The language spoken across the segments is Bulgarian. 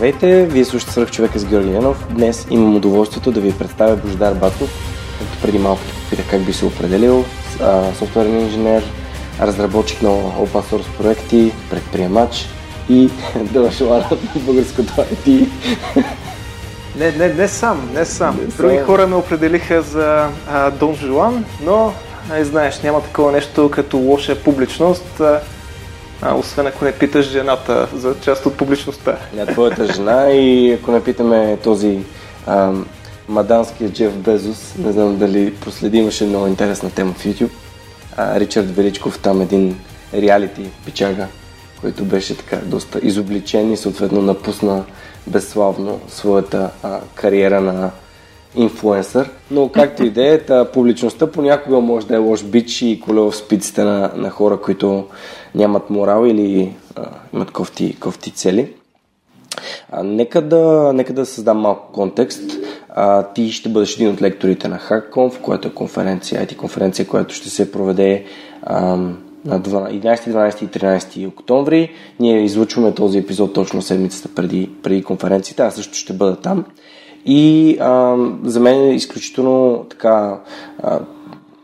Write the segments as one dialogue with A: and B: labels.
A: Здравейте, вие слушате Свърх човека с Георги Янов. Днес имам удоволствието да ви представя Бождар Батов, който преди малко те попитах как би се определил. Софтуерен инженер, разработчик на open source проекти, предприемач и да желая на българското IT.
B: Не, не, не сам, не сам.
A: Не
B: Други
A: сам.
B: хора ме определиха за Дон Жуан, но не знаеш, няма такова нещо като лоша публичност, а, а, освен ако не питаш жената за част от публичността.
A: На твоята жена и ако не питаме този а, маданския Джеф Безос, не знам дали проследи, имаше много интересна тема в YouTube. А, Ричард Величков, там един реалити пичага, който беше така доста изобличен и съответно напусна безславно своята а, кариера на инфлуенсър. Но както и да е, та публичността понякога може да е лош бич и коле в спиците на, на хора, които нямат морал или а, имат кофти, кофти цели. А, нека, да, нека да създам малко контекст. А, ти ще бъдеш един от лекторите на HackConf, която е конференция, IT конференция, която ще се проведе а, на 12, 11, 12 и 13 октомври. Ние излучваме този епизод точно седмицата преди, преди конференцията. Аз също ще бъда там. И а, за мен е изключително така а,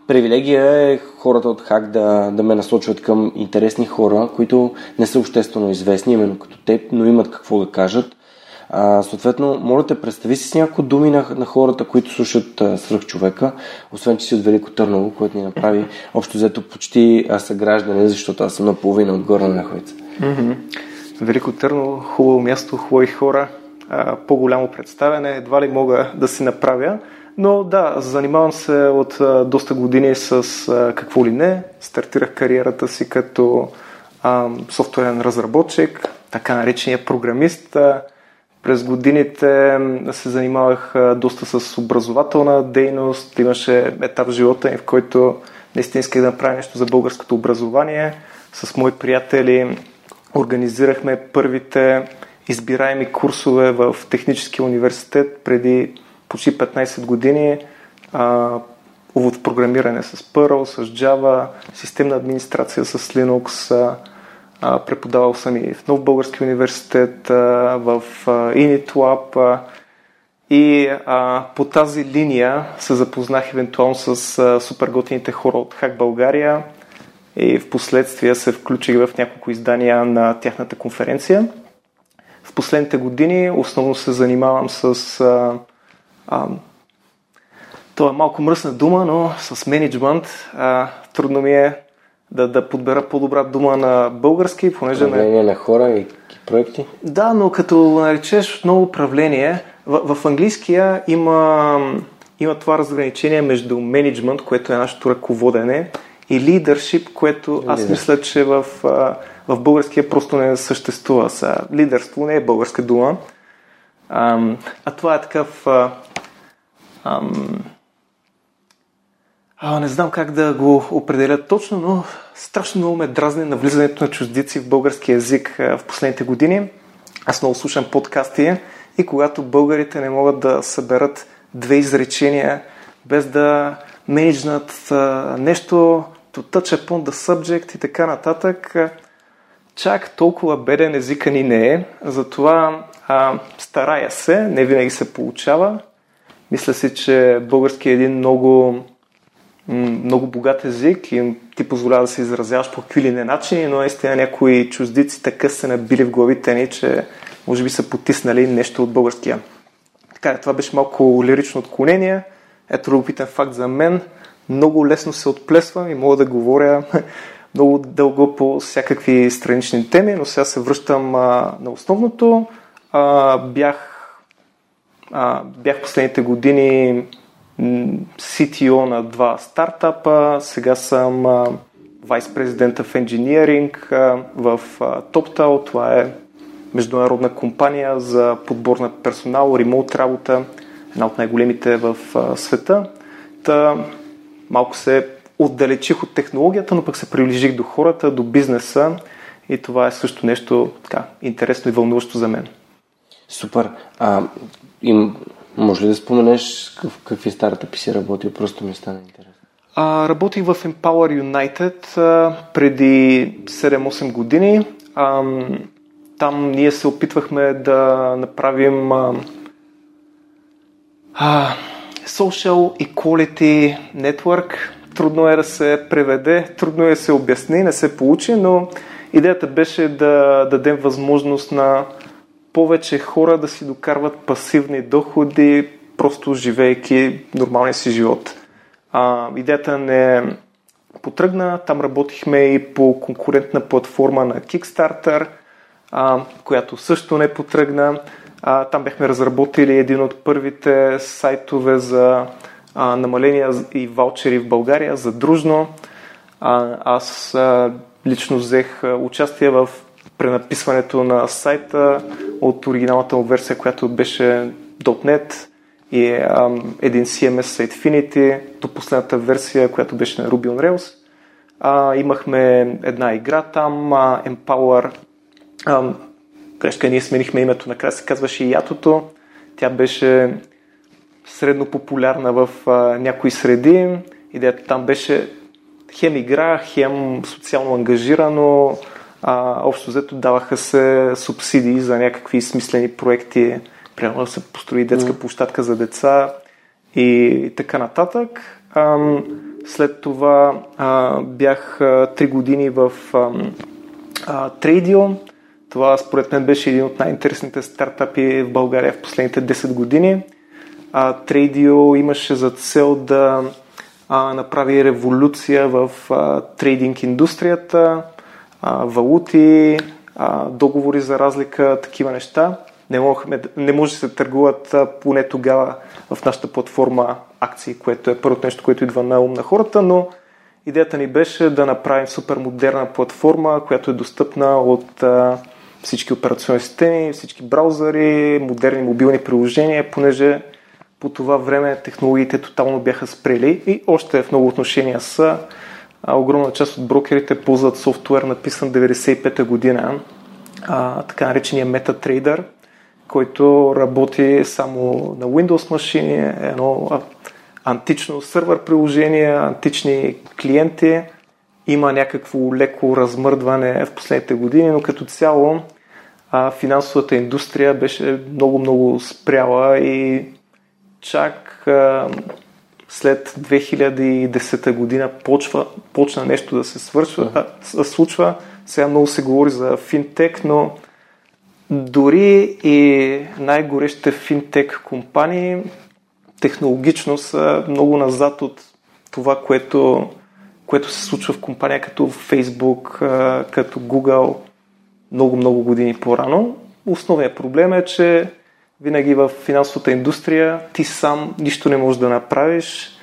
A: привилегия е хората от Хак да, да ме насочват към интересни хора, които не са обществено известни, именно като теб, но имат какво да кажат. А, съответно, моля те, представи си с няколко думи на, на хората, които слушат а, Свръхчовека, освен че си от Велико Търново, което ни направи общо взето почти а, съграждане, защото аз съм наполовина отгоре на Нахойца.
B: Велико Търно, хубаво място, хубави хора, а, по-голямо представяне, едва ли мога да си направя. Но да, занимавам се от а, доста години с а, какво ли не. Стартирах кариерата си като а, софтуерен разработчик, така наречения програмист. А, през годините се занимавах доста с образователна дейност. Имаше етап в живота ми, в който наистина исках да направя нещо за българското образование. С мои приятели организирахме първите избираеми курсове в Техническия университет преди почти 15 години. А, в програмиране с Perl, с Java, системна администрация с Linux. А, преподавал съм и в Нов Български университет, а, в а, InitLab. А, и а, по тази линия се запознах евентуално с а, супер готините хора от Хак България и в последствие се включих в няколко издания на тяхната конференция. В последните години основно се занимавам с... А, а, това е малко мръсна дума, но с менеджмент а, трудно ми е да, да подбера по-добра дума на български, понеже не,
A: Управление на хора и, проекти.
B: да, но като наречеш много управление, в, в английския има, има това разграничение между менеджмент, което е нашето ръководене, и leadership, което аз
A: Лидер.
B: мисля, че в, а, в българския просто не съществува. Са, лидерство не е българска дума, ам, а това е такъв... Ам, а, не знам как да го определя точно, но страшно много ме дразни на влизането на чуждици в български язик в последните години. Аз много слушам подкасти и когато българите не могат да съберат две изречения без да менеджнат нещо, to touch upon the subject и така нататък, чак толкова беден езика ни не е. Затова а, старая се, не винаги се получава. Мисля си, че български е един много, много богат език и ти позволява да се изразяваш по какви ли не начини, но наистина някои чуждици така се набили в главите ни, че може би са потиснали нещо от българския. Така, това беше малко лирично отклонение. Ето любопитен факт за мен. Много лесно се отплесвам и мога да говоря много дълго по всякакви странични теми, но сега се връщам а, на основното. А, бях, а, бях последните години CTO на два стартапа, сега съм а, Vice President of Engineering а, в а, TopTal, това е международна компания за подбор на персонал, ремонт работа, една от най-големите в а, света. Та, малко се отдалечих от технологията, но пък се приближих до хората, до бизнеса и това е също нещо така, интересно и вълнуващо за мен.
A: Супер. А, им, може ли да споменеш в какви стартъпи си работил? Просто ми стана интересно.
B: А, работих в Empower United а, преди 7-8 години. А, там ние се опитвахме да направим а, а, Social Equality Network. Трудно е да се преведе, трудно е да се обясни, не се получи, но идеята беше да дадем възможност на повече хора да си докарват пасивни доходи, просто живейки нормалния си живот. А, идеята не потръгна, там работихме и по конкурентна платформа на Kickstarter, а, която също не потръгна. А, там бяхме разработили един от първите сайтове за а, намаления и ваучери в България за дружно. А, аз а, лично взех участие в пренаписването на сайта от оригиналната му версия, която беше .NET и ам, един CMS сайт Infinity до последната версия, която беше на Ruby on Rails. А, имахме една игра там, а, Empower. А, грешка, ние сменихме името, накрая се казваше Ятото. Тя беше средно популярна в а, някои среди. Идеята там беше хем игра, хем социално ангажирано. А, общо взето даваха се субсидии за някакви смислени проекти. Примерно да се построи детска площадка за деца и така нататък. А, след това а, бях три години в а, Трейдио. Това според мен беше един от най-интересните стартапи в България в последните 10 години. А, Трейдио имаше за цел да а, направи революция в а, трейдинг индустрията, валути, а, договори за разлика, такива неща. Не, мохме, не може да се търгуват а, поне тогава в нашата платформа акции, което е първото нещо, което идва на ум на хората, но идеята ни беше да направим супер модерна платформа, която е достъпна от а, всички операционни системи, всички браузъри, модерни мобилни приложения, понеже по това време технологиите тотално бяха спрели и още в много отношения са. А, огромна част от брокерите ползват софтуер, написан 95-та година, а, така наречения MetaTrader, който работи само на Windows машини, едно антично сървър приложение, антични клиенти. Има някакво леко размърдване в последните години, но като цяло а, финансовата индустрия беше много-много спряла и чак а, след 2010 година почва, почна нещо да се свършва, а, случва. Сега много се говори за финтек, но дори и най-горещите финтек компании технологично са много назад от това, което, което се случва в компания като Facebook, като Google много-много години по-рано. Основният проблем е, че винаги в финансовата индустрия ти сам нищо не можеш да направиш,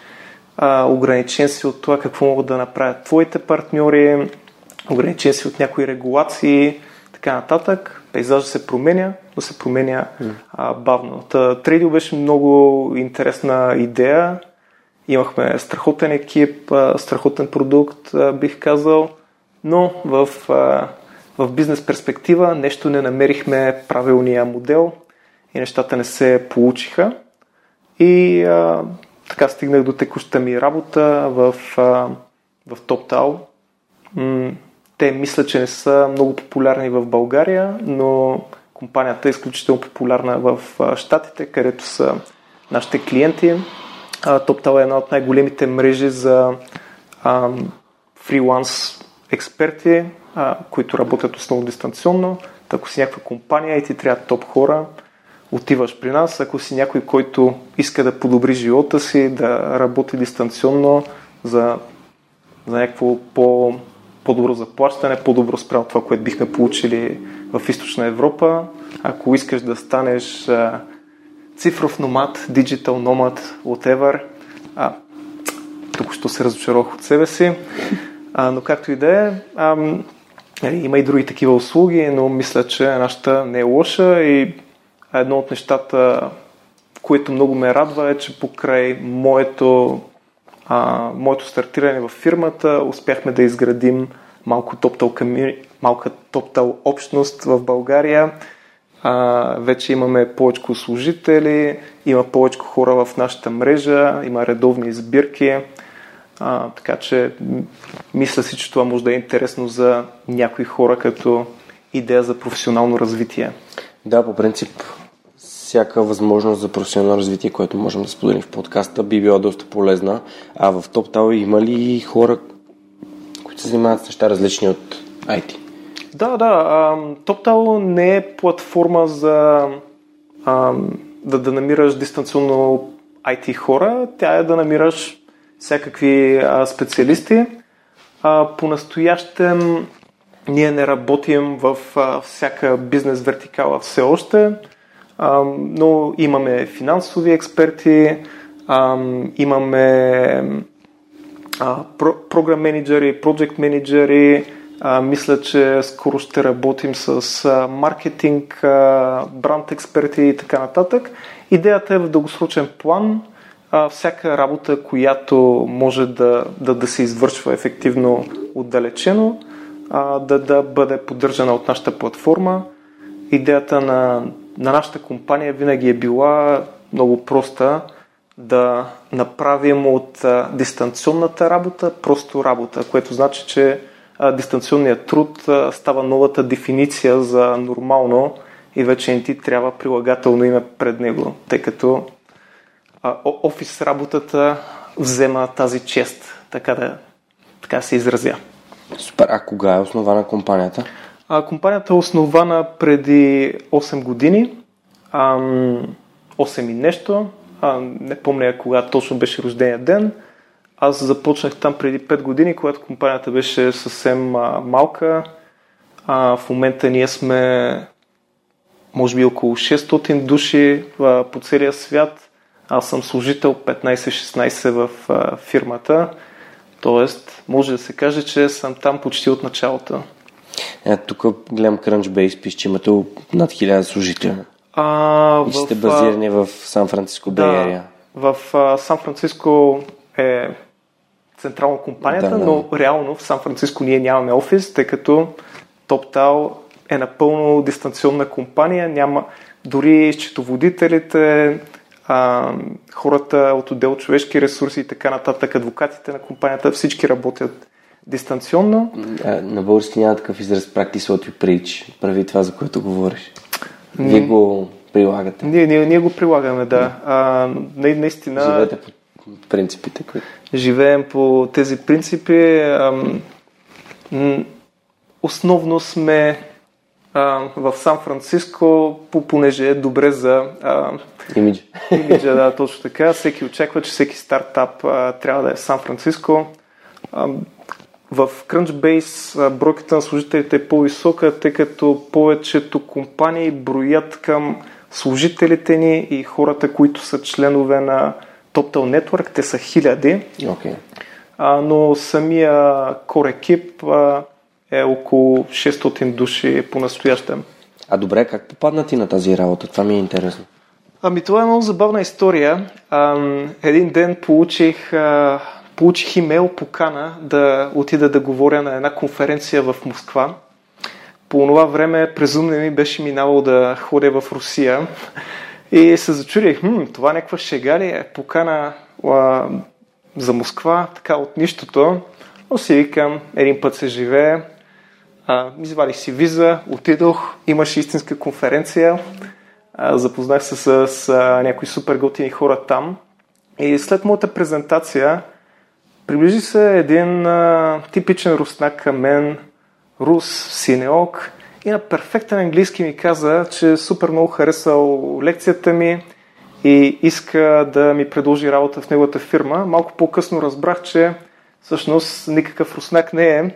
B: а, ограничен си от това какво могат да направят твоите партньори, ограничен си от някои регулации, така нататък. Пейзажът се променя, но се променя а, бавно. Та, Трейдио беше много интересна идея. Имахме страхотен екип, а, страхотен продукт, а, бих казал, но в, а, в бизнес перспектива нещо не намерихме правилния модел и нещата не се получиха. И а, така стигнах до текущата ми работа в, а, в TopTal. М- те мисля, че не са много популярни в България, но компанията е изключително популярна в Штатите, където са нашите клиенти. TopTal е една от най-големите мрежи за а, фриланс експерти, а, които работят основно дистанционно. Ако си някаква компания и ти трябва топ хора, отиваш при нас. Ако си някой, който иска да подобри живота си, да работи дистанционно за, за някакво по, по-добро заплащане, по-добро спрямо това, което бихме получили в Източна Европа. Ако искаш да станеш а, цифров номад, диджитал номад, whatever, а, тук що се разочаровах от себе си, а, но както и да е, Нали, има и други такива услуги, но мисля, че нашата не е лоша и едно от нещата, което много ме радва е, че покрай моето, а, моето стартиране в фирмата успяхме да изградим малко топтал, ками... малка топтал общност в България. А, вече имаме повече служители, има повече хора в нашата мрежа, има редовни сбирки. А, така че мисля си, че това може да е интересно за някои хора като идея за професионално развитие.
A: Да, по принцип всяка възможност за професионално развитие, което можем да споделим в подкаста, би била доста полезна. А в TopTal има ли хора, които се занимават с неща различни от IT?
B: Да, да. TopTal не е платформа за да, да намираш дистанционно IT хора. Тя е да намираш всякакви а, специалисти. А, по-настоящем ние не работим в а, всяка бизнес вертикала все още, а, но имаме финансови експерти, имаме програм менеджери, проект менеджери, мисля, че скоро ще работим с маркетинг, бранд експерти и така нататък. Идеята е в дългосрочен план всяка работа, която може да, да, да се извършва ефективно отдалечено, да, да бъде поддържана от нашата платформа. Идеята на, на нашата компания винаги е била много проста да направим от дистанционната работа просто работа, което значи, че дистанционният труд става новата дефиниция за нормално и вече не ти трябва прилагателно име пред него, тъй като офис работата взема тази чест, така да така се изразя.
A: Супер. А кога е основана компанията?
B: А, компанията е основана преди 8 години. А, 8 и нещо. А, не помня кога точно беше рождения ден. Аз започнах там преди 5 години, когато компанията беше съвсем а, малка. А, в момента ние сме може би около 600 души а, по целия свят. Аз съм служител 15-16 в а, фирмата. Тоест, може да се каже, че съм там почти от началото.
A: Е, тук гледам Crunchbase, пише, че имате над 1000 служители.
B: А,
A: и сте базирани в Сан-Франциско Бейерия.
B: Да, в а, Сан-Франциско е централна компанията, да, да. но реално в Сан-Франциско ние нямаме офис, тъй като TopTal е напълно дистанционна компания, няма дори счетоводителите, а, хората от отдел човешки ресурси и така нататък, адвокатите на компанията, всички работят дистанционно.
A: На български няма такъв израз practice what you preach. Прави това, за което говориш. Вие го прилагате.
B: Ние, ние, ние го прилагаме, да. А, наистина...
A: Живеете по принципите, които...
B: Живеем по тези принципи. А, основно сме а, в Сан-Франциско, понеже е добре за а,
A: Имидж.
B: Имиджа, да, точно така. Всеки очаква, че всеки стартап а, трябва да е в Сан-Франциско. А, в Crunchbase а, бройката на служителите е по-висока, тъй като повечето компании броят към служителите ни и хората, които са членове на TopTel Network. Те са хиляди.
A: Okay.
B: А, но самия core екип а, е около 600 души по-настоящем.
A: А добре, как попадна ти на тази работа? Това ми е интересно.
B: Ами това е много забавна история. Ам, един ден получих, а, получих имейл покана да отида да говоря на една конференция в Москва. По това време презумне ми беше минало да ходя в Русия и се зачудих, хм, това някаква шега ли е? Покана а, за Москва, така от нищото. Но си викам, един път се живее. А, извадих си виза, отидох, имаше истинска конференция запознах се с, с някои супер готини хора там. И след моята презентация приближи се един а, типичен руснак към мен, рус, синеок, и на перфектен английски ми каза, че супер много харесал лекцията ми и иска да ми предложи работа в неговата фирма. Малко по-късно разбрах, че всъщност никакъв руснак не е.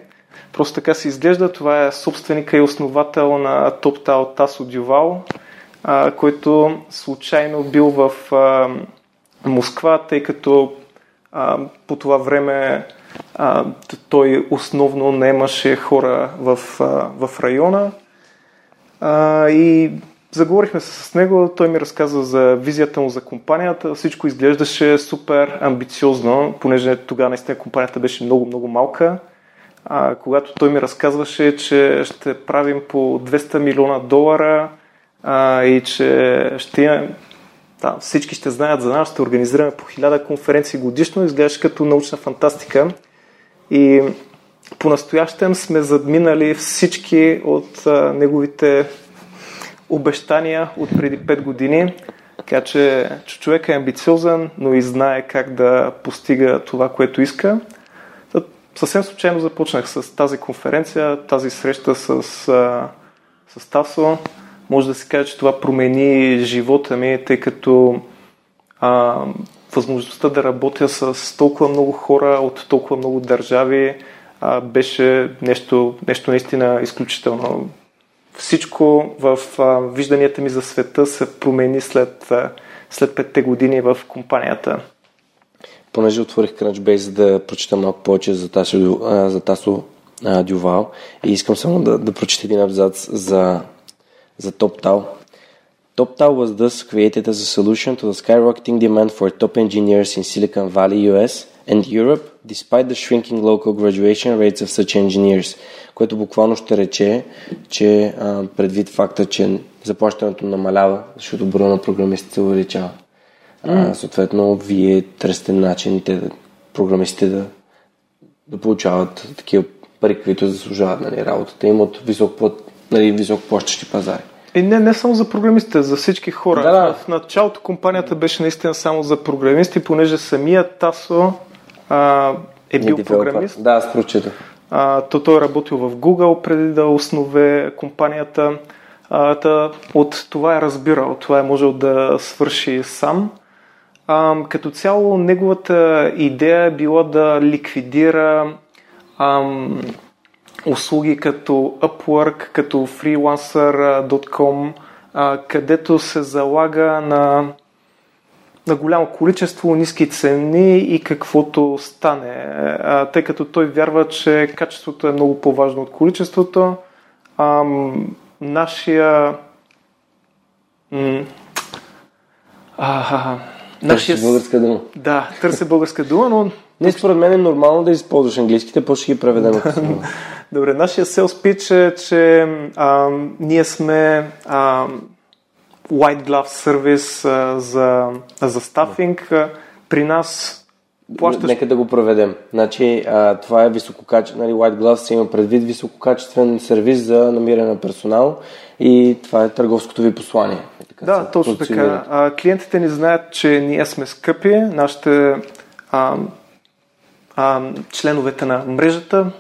B: Просто така се изглежда. Това е собственика и основател на TopTal Тасо Дювал който случайно бил в а, Москва, тъй като а, по това време А, той основно наемаше хора в, а, в района а, и заговорихме се с него. Той ми разказа за визията му за компанията. Всичко изглеждаше супер амбициозно, понеже тогава наистина компанията беше много-много малка. А, когато той ми разказваше, че ще правим по 200 милиона долара а, и че ще да, всички ще знаят за нас, ще организираме по 1000 конференции годишно, изглеждаше като научна фантастика. И по-настоящем сме задминали всички от а, неговите обещания от преди 5 години. Така че, че човек е амбициозен, но и знае как да постига това, което иска. Съвсем случайно започнах с тази конференция, тази среща с, с Тасо. Може да се каже, че това промени живота ми, тъй като а, възможността да работя с толкова много хора от толкова много държави а, беше нещо, нещо наистина изключително. Всичко в а, вижданията ми за света се промени след, а, след петте години в компанията.
A: Понеже отворих Crunchbase, за да прочита малко повече за Тасо, за Тасо Дювал и искам само да, да прочета един абзац за, за TopTal. TopTal was thus created as a solution to the skyrocketing demand for top engineers in Silicon Valley, US and Europe, despite the shrinking local graduation rates of such engineers, което буквално ще рече, че а, предвид факта, че заплащането намалява, защото броя на програмистите се увеличава. Mm. А, съответно, вие търсите начин те, програмистите да, да получават такива пари, които заслужават нали, работата им от високо, нали, високо плащащи пазари.
B: И не, не само за програмистите, за всички хора.
A: Да, да.
B: В началото компанията беше наистина само за програмисти, понеже самият Тасо а, е бил програмист.
A: Да, аз прочитах.
B: А, то той е работил в Google преди да основе компанията. А, та, от това е разбирал, това е можел да свърши сам. А, като цяло неговата идея е била да ликвидира ам, услуги като Upwork, като freelancer.com, където се залага на, на голямо количество ниски цени и каквото стане. Тъй като той вярва, че качеството е много по-важно от количеството. А, нашия... М-
A: а, нашия... българска дума.
B: Да, търся българска дума, но...
A: Не, според мен е нормално да използваш английските, после ще ги преведем.
B: Добре, нашия sales pitch е, че а, ние сме а, white glove сервис за, за стафинг. При нас
A: плащаш... Нека да го проведем. Значи, а, това е висококачествен, нали, White Glove се има предвид висококачествен сервис за намиране на персонал и това е търговското ви послание.
B: Така да, точно така. А, клиентите ни знаят, че ние сме скъпи, нашите а, а, членовете на мрежата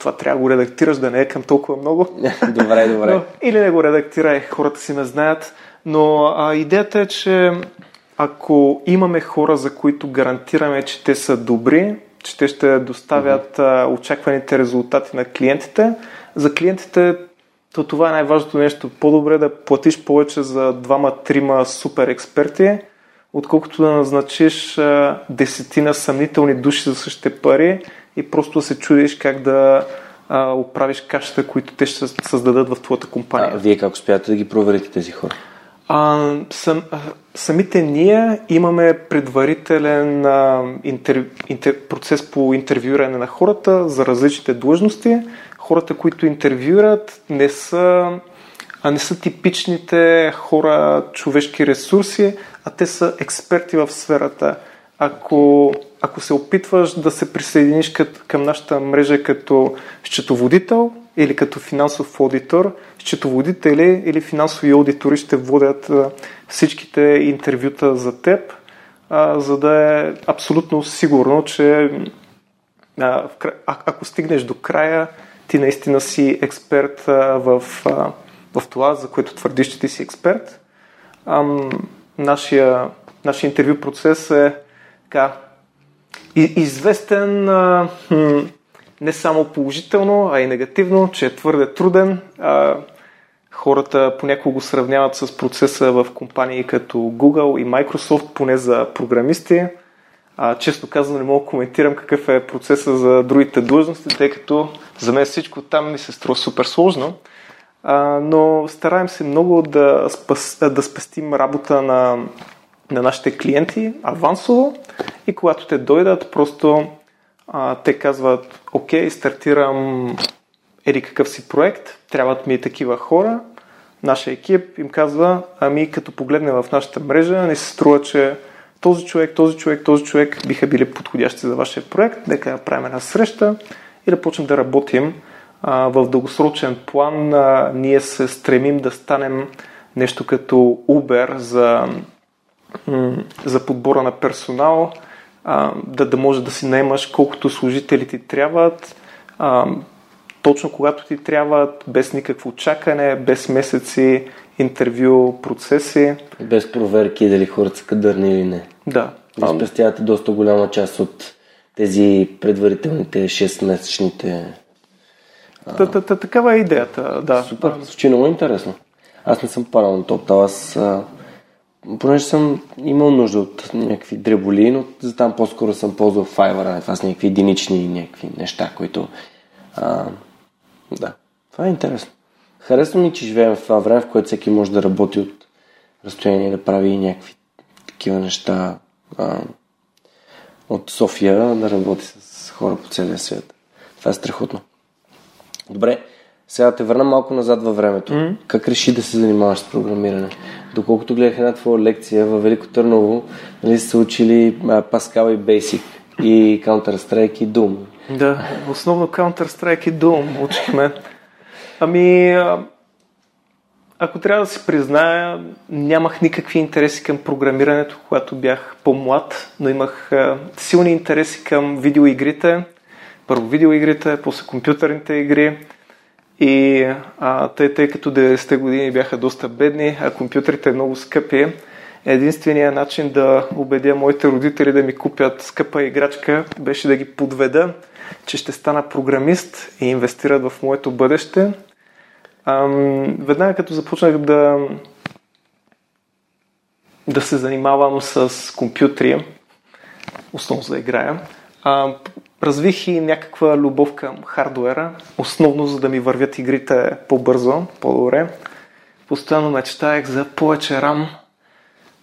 B: това трябва да го редактираш, да не е към толкова много.
A: добре, добре.
B: Но, или не го редактирай, хората си ме знаят. Но а, идеята е, че ако имаме хора, за които гарантираме, че те са добри, че те ще доставят mm-hmm. а, очакваните резултати на клиентите, за клиентите то това е най-важното нещо. По-добре да платиш повече за двама-трима супер експерти, отколкото да назначиш а, десетина съмнителни души за същите пари и просто да се чудиш как да а, оправиш кашата, които те ще създадат в твоята компания.
A: А вие как успявате да ги проверите тези хора?
B: А, сам, а, самите ние имаме предварителен а, интер, интер, процес по интервюиране на хората за различните длъжности. Хората, които интервюират, не са, а не са типичните хора, човешки ресурси, а те са експерти в сферата. Ако ако се опитваш да се присъединиш към нашата мрежа като счетоводител или като финансов аудитор, счетоводители или финансови аудитори ще водят всичките интервюта за теб, за да е абсолютно сигурно, че ако стигнеш до края, ти наистина си експерт в, в това, за което твърдиш, че ти си експерт. Нашия, нашия интервю процес е така, известен а, хм, не само положително, а и негативно, че е твърде труден. А, хората понякога го сравняват с процеса в компании като Google и Microsoft, поне за програмисти. А, често казано не мога да коментирам какъв е процеса за другите длъжности, тъй като за мен всичко там ми се струва супер сложно. А, но стараем се много да, спас, да спестим работа на, на нашите клиенти авансово и когато те дойдат, просто а, те казват, окей, стартирам еди какъв си проект, трябват ми такива хора, нашия екип им казва, ами като погледнем в нашата мрежа, не се струва, че този човек, този човек, този човек биха били подходящи за вашия проект, нека направим една среща и да почнем да работим. В дългосрочен план ние се стремим да станем нещо като Uber за, за подбора на персонал, да, да може да си наемаш колкото служители ти трябват, точно когато ти трябват, без никакво чакане, без месеци интервю процеси.
A: Без проверки дали хората са кадърни или не.
B: Да.
A: Ви спестявате доста голяма част от тези предварителните 6-месечните...
B: Та, та, та, такава е идеята, да.
A: Супер, звучи много интересно. Аз не съм падал на топ аз а, понеже съм имал нужда от някакви дреболи, но за там по-скоро съм ползвал Fiverr, това са някакви единични някакви неща, които а, да, това е интересно. Харесва ми, че живеем в това време, в което всеки може да работи от разстояние, да прави някакви такива неща а, от София, да работи с хора по целия свет. Това е страхотно. Добре, сега те върна малко назад във времето. Mm-hmm. Как реши да се занимаваш с програмиране? Доколкото гледах една твоя лекция във Велико Търново, нали са учили Pascal и Basic и Counter-Strike и Doom.
B: Да, основно Counter-Strike и Doom учихме. Ами, ако трябва да си призная, нямах никакви интереси към програмирането, когато бях по-млад, но имах силни интереси към видеоигрите. Първо видеоигрите, после компютърните игри. И а, тъй, тъй като 90-те години бяха доста бедни, а компютрите много скъпи, единственият начин да убедя моите родители да ми купят скъпа играчка беше да ги подведа, че ще стана програмист и инвестират в моето бъдеще. Ам, веднага като започнах да, да се занимавам с компютри, основно за да играя, а, развих и някаква любов към хардуера, основно за да ми вървят игрите по-бързо, по-добре. Постоянно мечтаех за повече RAM,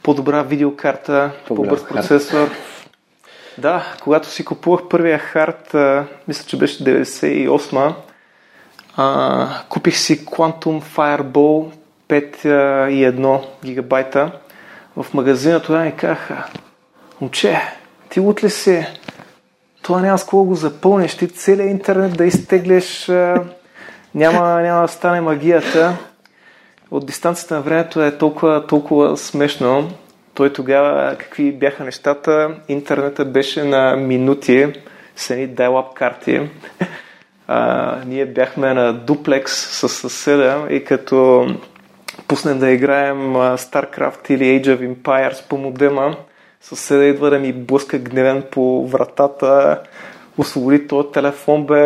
B: по-добра видеокарта, по-бърз процесор. Да, когато си купувах първия хард, мисля, че беше 98 а, купих си Quantum Fireball 5,1 гигабайта. В магазина тогава ми казаха, момче, ти лут ли си? Това няма с кого го запълниш, ти целият интернет да изтеглиш, няма, няма да стане магията. От дистанцията на времето е толкова, толкова смешно. Той тогава, какви бяха нещата, интернета беше на минути с едни dial-up карти а, ние бяхме на дуплекс с съседа и като пуснем да играем StarCraft или Age of Empires по модема, съседа идва да ми блъска гневен по вратата, освободи този телефон бе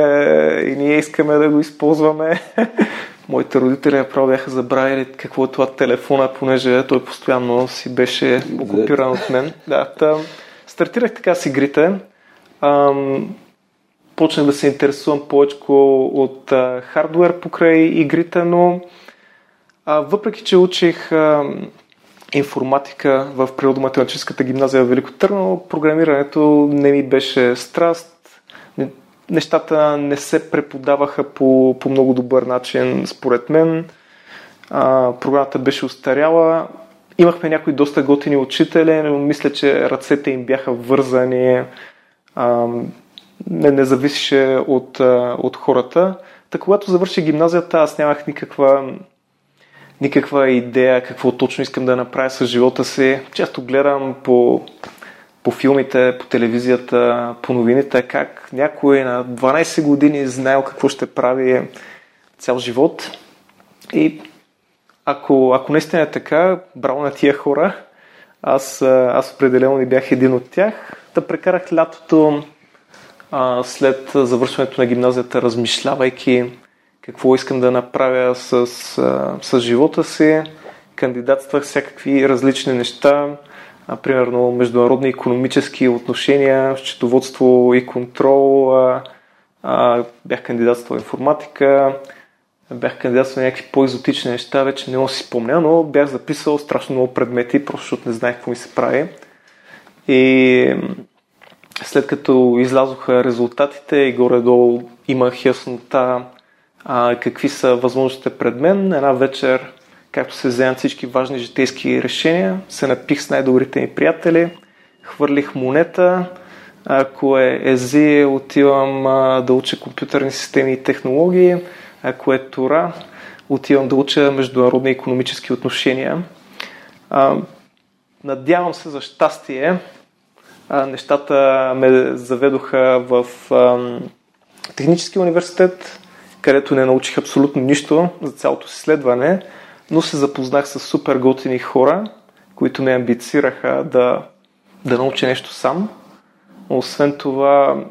B: и ние искаме да го използваме. Моите родители направо бяха забравили какво е това телефона, понеже той постоянно си беше окупиран от мен. Да, тъм, стартирах така с игрите. Ам, почнах да се интересувам повече от хардвер покрай игрите, но а, въпреки, че учих а, информатика в природоматематическата гимназия в Велико Търново, програмирането не ми беше страст. Нещата не се преподаваха по, по много добър начин, според мен. А, програмата беше устаряла. Имахме някои доста готини учители, но мисля, че ръцете им бяха вързани. А, не, не зависеше от, от хората. Та когато завърши гимназията, аз нямах никаква, никаква идея какво точно искам да направя с живота си. Често гледам по, по филмите, по телевизията, по новините, как някой на 12 години знаел какво ще прави цял живот. И ако, ако наистина е така, браво на тия хора, аз, аз определено не бях един от тях. Да прекарах лятото а, след завършването на гимназията, размишлявайки какво искам да направя с, а, с живота си, кандидатствах всякакви различни неща. а, примерно международни економически отношения, счетоводство и контрол, а, а, бях кандидатствал информатика, бях кандидатствал някакви по-изотични неща, вече не мога си спомня, но бях записал страшно много предмети, просто защото не знаех какво ми се прави. И след като излязоха резултатите и горе-долу имах яснота а, какви са възможностите пред мен, една вечер, както се вземат всички важни житейски решения, се напих с най-добрите ми приятели, хвърлих монета, ако е ези, отивам а, да уча компютърни системи и технологии, ако е Тора, отивам да уча международни економически отношения. А, надявам се за щастие, нещата ме заведоха в а, технически университет, където не научих абсолютно нищо за цялото си следване, но се запознах с супер готини хора, които ме амбицираха да, да науча нещо сам. Освен това,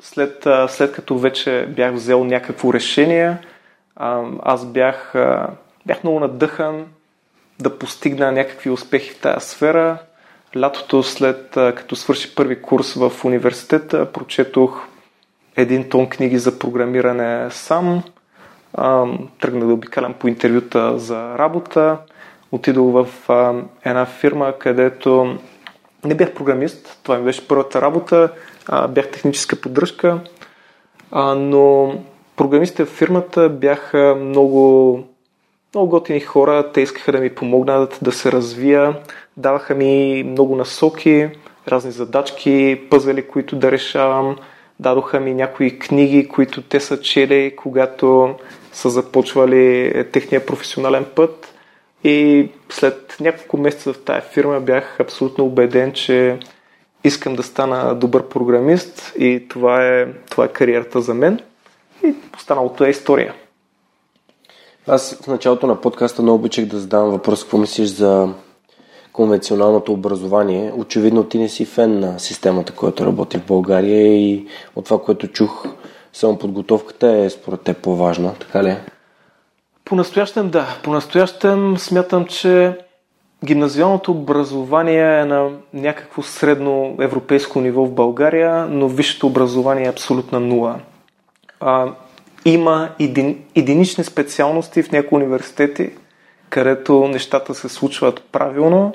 B: след, след като вече бях взел някакво решение, аз бях, бях много надъхан да постигна някакви успехи в тази сфера. Лятото след като свърши първи курс в университета, прочетох един тон книги за програмиране сам. Тръгнах да обикалям по интервюта за работа. Отидох в една фирма, където не бях програмист, това ми беше първата работа, бях техническа поддръжка, но програмистите в фирмата бяха много, много готини хора, те искаха да ми помогнат да се развия, даваха ми много насоки, разни задачки, пъзели, които да решавам, дадоха ми някои книги, които те са чели, когато са започвали техния професионален път и след няколко месеца в тази фирма бях абсолютно убеден, че искам да стана добър програмист и това е, това е кариерата за мен. И останалото е история.
A: Аз в началото на подкаста много обичах да задавам въпрос, какво мислиш за конвенционалното образование. Очевидно ти не си фен на системата, която работи в България и от това, което чух, само подготовката е според те по-важна, така ли?
B: По-настоящем да. По-настоящем смятам, че гимназиалното образование е на някакво средно европейско ниво в България, но висшето образование е абсолютна нула. А, има един, единични специалности в някои университети, където нещата се случват правилно,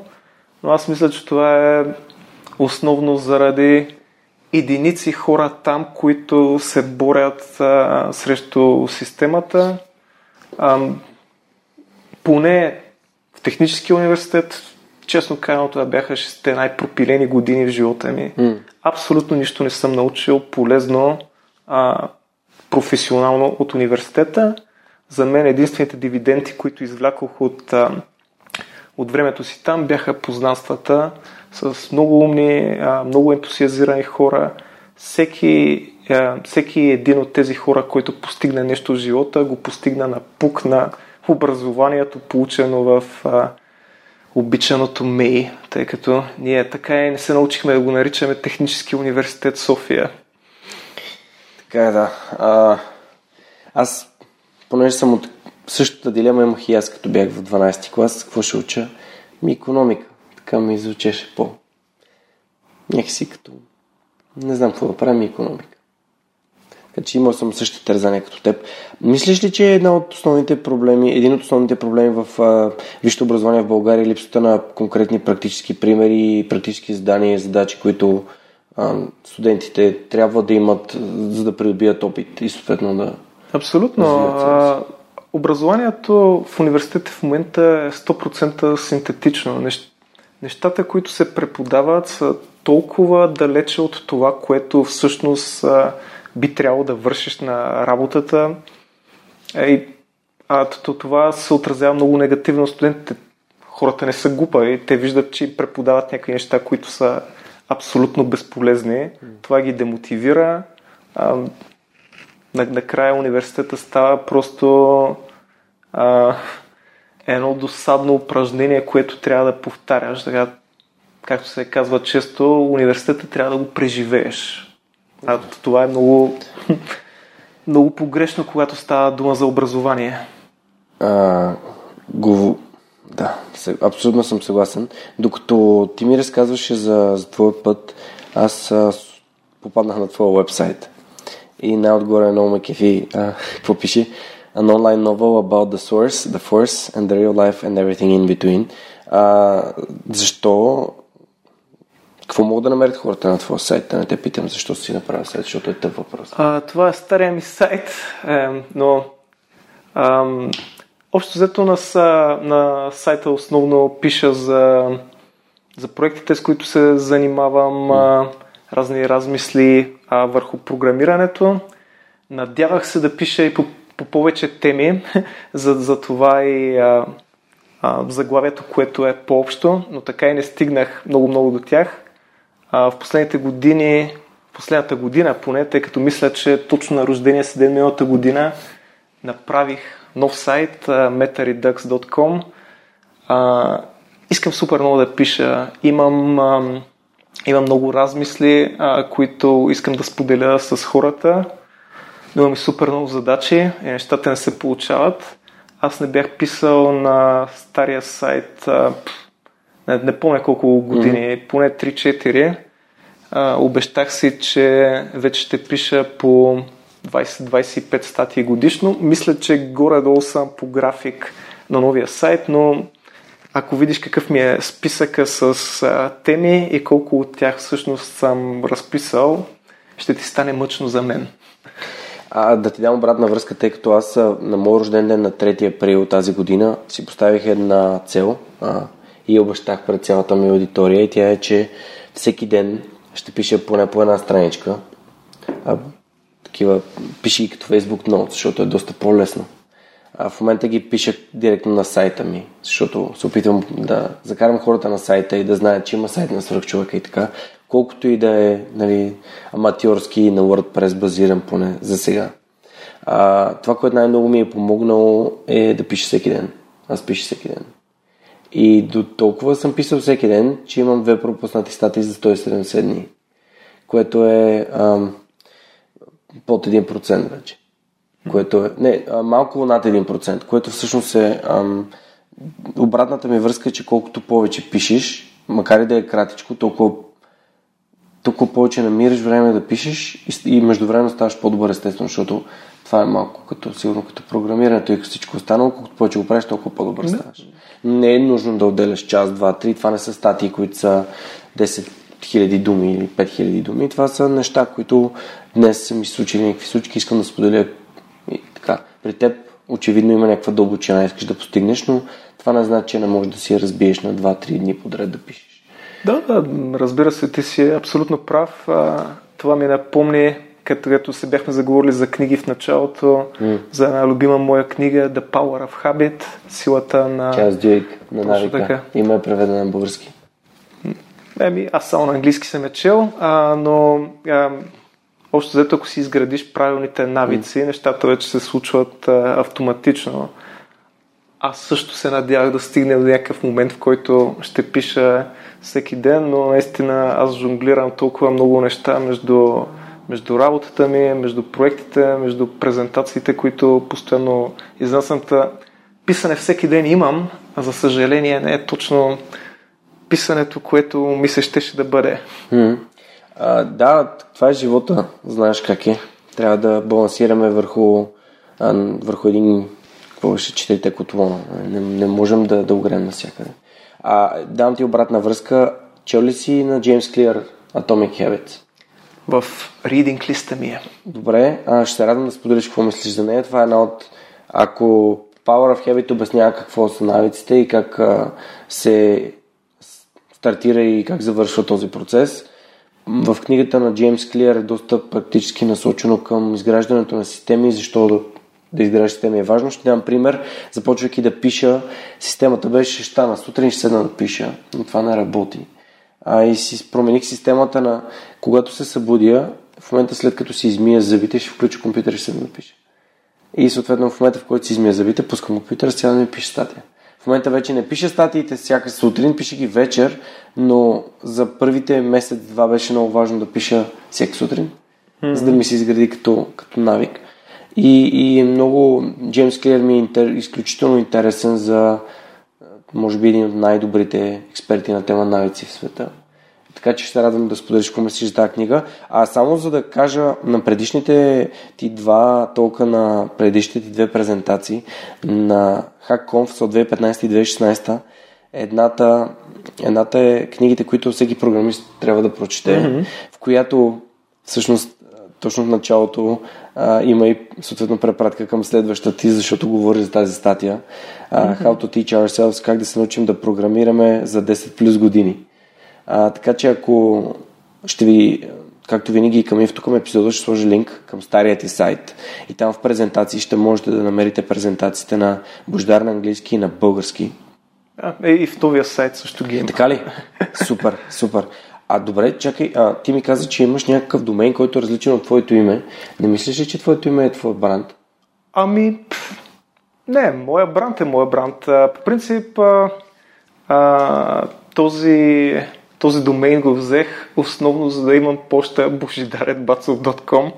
B: но аз мисля, че това е основно заради единици хора там, които се борят а, срещу системата. А, поне в техническия университет, честно казано, това бяха шесте най-пропилени години в живота ми. Mm. Абсолютно нищо не съм научил полезно а, професионално от университета. За мен единствените дивиденти, които извлякох от, от времето си там, бяха познанствата с много умни, много ентусиазирани хора. Всеки, всеки един от тези хора, който постигна нещо в живота, го постигна на пук на образованието, получено в обичаното МЕИ, тъй като ние така и не се научихме да го наричаме Технически университет София.
A: Така е, да. А, аз, понеже съм от същата дилема, имах и аз, като бях в 12 клас, какво ще уча? Ми економика. Така ми звучеше по... Някакси като... Не знам какво да правим ми економика. Така че имал съм същите тързания като теб. Мислиш ли, че е една от основните проблеми, един от основните проблеми в а, висшето образование в България е липсата на конкретни практически примери, практически задания, задачи, които а, студентите трябва да имат, за да придобият опит и съответно да.
B: Абсолютно. А, образованието в университета в момента е 100% синтетично. Нещата, които се преподават, са толкова далече от това, което всъщност а, би трябвало да вършиш на работата. И, а, това се отразява много негативно студентите. Хората не са глупави, те виждат, че преподават някакви неща, които са абсолютно безполезни. Това ги демотивира. А, накрая университета става просто а, едно досадно упражнение, което трябва да повтаряш. Така, както се казва често, университета трябва да го преживееш. А това е много, много погрешно, когато става дума за образование.
A: А, го, Да, абсолютно съм съгласен. Докато ти ми разказваше за, за твоя път, аз а, попаднах на твоя вебсайт и най-отгоре много ме кефи, какво пише? An online novel about the source, the force and the real life and everything in between. А, защо? Какво могат да намерят хората на твоя сайт? Да не те питам защо си направил сайт, защото е тъп въпрос.
B: А, това е стария ми сайт, е, но ам, общо взето на, на сайта основно пиша за, за проектите, с които се занимавам, mm. Разни размисли а, върху програмирането. Надявах се да пиша и по, по повече теми, за, за това и а, а, заглавието, което е по-общо, но така и не стигнах много-много до тях. А, в последните години, в последната година поне, тъй като мисля, че точно на рождения си ден миналата година направих нов сайт metaredux.com. А, искам супер много да пиша. Имам, а, имам много размисли, а, които искам да споделя с хората. Но имам и супер много задачи и нещата не се получават. Аз не бях писал на стария сайт, а, не, не помня колко години, mm-hmm. поне 3-4. А, обещах си, че вече ще пиша по 20-25 статии годишно. Мисля, че горе-долу съм по график на новия сайт, но ако видиш какъв ми е списъка с а, теми и колко от тях всъщност съм разписал, ще ти стане мъчно за мен.
A: А, да ти дам обратна връзка, тъй като аз на мой рожден ден на 3 април тази година си поставих една цел а, и обещах пред цялата ми аудитория и тя е, че всеки ден ще пиша поне по една страничка. А, такива, пиши и като Facebook Notes, защото е доста по-лесно. А в момента ги пиша директно на сайта ми, защото се опитвам да закарам хората на сайта и да знаят, че има сайт на свръхчовека и така, колкото и да е нали, аматьорски на WordPress базиран поне за сега. А, това, което най-много ми е помогнало е да пиша всеки ден. Аз пиша всеки ден. И до толкова съм писал всеки ден, че имам две пропуснати статии за 170 дни. Което е ам, под 1% вече. Което е, не, малко над 1%, което всъщност е ам, обратната ми връзка е, че колкото повече пишеш, макар и да е кратичко, толкова, толкова повече намираш време да пишеш и, и междувременно ставаш по-добър естествено, защото това е малко като, сигурно като програмирането и всичко останало, колкото повече го правиш, толкова по-добър ставаш. Не е нужно да отделяш час, два, три. Това не са статии, които са 10 000 думи или 5000 думи. Това са неща, които днес са ми случили някакви случки, искам да споделя така. При теб очевидно има някаква дълбочина, искаш да постигнеш, но това не значи, че не можеш да си разбиеш на 2-3 дни подред да пишеш.
B: Да, да, разбира се, ти си абсолютно прав. Това ми напомни, като, като се бяхме заговорили за книги в началото, mm. за една любима моя книга The Power of Habit, силата на...
A: Час Дюйк, на навика. Така. Има е преведена на български.
B: Еми, аз само на английски съм е чел, а, но а, общо взето, ако си изградиш правилните навици, mm. нещата вече се случват а, автоматично. Аз също се надявах да стигне до някакъв момент, в който ще пиша всеки ден, но наистина аз жонглирам толкова много неща между, между работата ми, между проектите, между презентациите, които постоянно изнасям. Писане всеки ден имам, а за съжаление не е точно писането, което ми се щеше да бъде.
A: Mm. А, да, това е живота. Знаеш как е. Трябва да балансираме върху, а, върху един какво ще четете котлона. Не, не можем да, да огрем навсякъде. А, дам ти обратна връзка. Чел ли си на Джеймс Клиър Atomic Habits?
B: В ридинг листа ми е.
A: Добре, а, ще се радвам да споделиш какво мислиш за нея. Това е една от... Ако Power of Habit обяснява какво са навиците и как а, се стартира и как завършва този процес. В книгата на Джеймс Клиер е доста практически насочено към изграждането на системи, защото да изграждаш системи е важно. Ще дам пример. Започвайки да пиша, системата беше щана. Сутрин ще седна да пиша, но това не работи. А и си промених системата на когато се събудя, в момента след като си измия зъбите, ще включа компютър и ще седна да пиша. И съответно в момента, в който си измия зъбите, пускам компютър, сега да ми пише статия. В момента вече не пише статиите всяка сутрин, пише ги вечер, но за първите месец-два беше много важно да пиша всяка сутрин, mm-hmm. за да ми се изгради като, като навик. И, и много Джеймс Клер ми е интер, изключително интересен за може би един от най-добрите експерти на тема навици в света. Така че ще се радвам да споделиш какво мислиш за тази книга. А само за да кажа на предишните ти два толка на предишните ти две презентации на HackConf от 2015 и 2016, едната, едната е книгите, които всеки програмист трябва да прочете, mm-hmm. в която всъщност точно в началото а, има и съответно препратка към следващата ти, защото говори за тази статия. А, How to teach ourselves, как да се научим да програмираме за 10 плюс години. А, така че ако ще ви, както винаги към тук към епизода ще сложа линк към старият ти сайт и там в презентации ще можете да намерите презентациите на Бождар на английски и на български.
B: А, е, и в този сайт също ги има.
A: Така ли? Супер, супер. А добре, чакай, а, ти ми каза, че имаш някакъв домен, който е различен от твоето име. Не мислиш ли, че твоето име е твой бранд?
B: Ами, пф, не, моя бранд е моя бранд. По принцип, а, а, този този домейн го взех основно за да имам почта božidaretbacov.com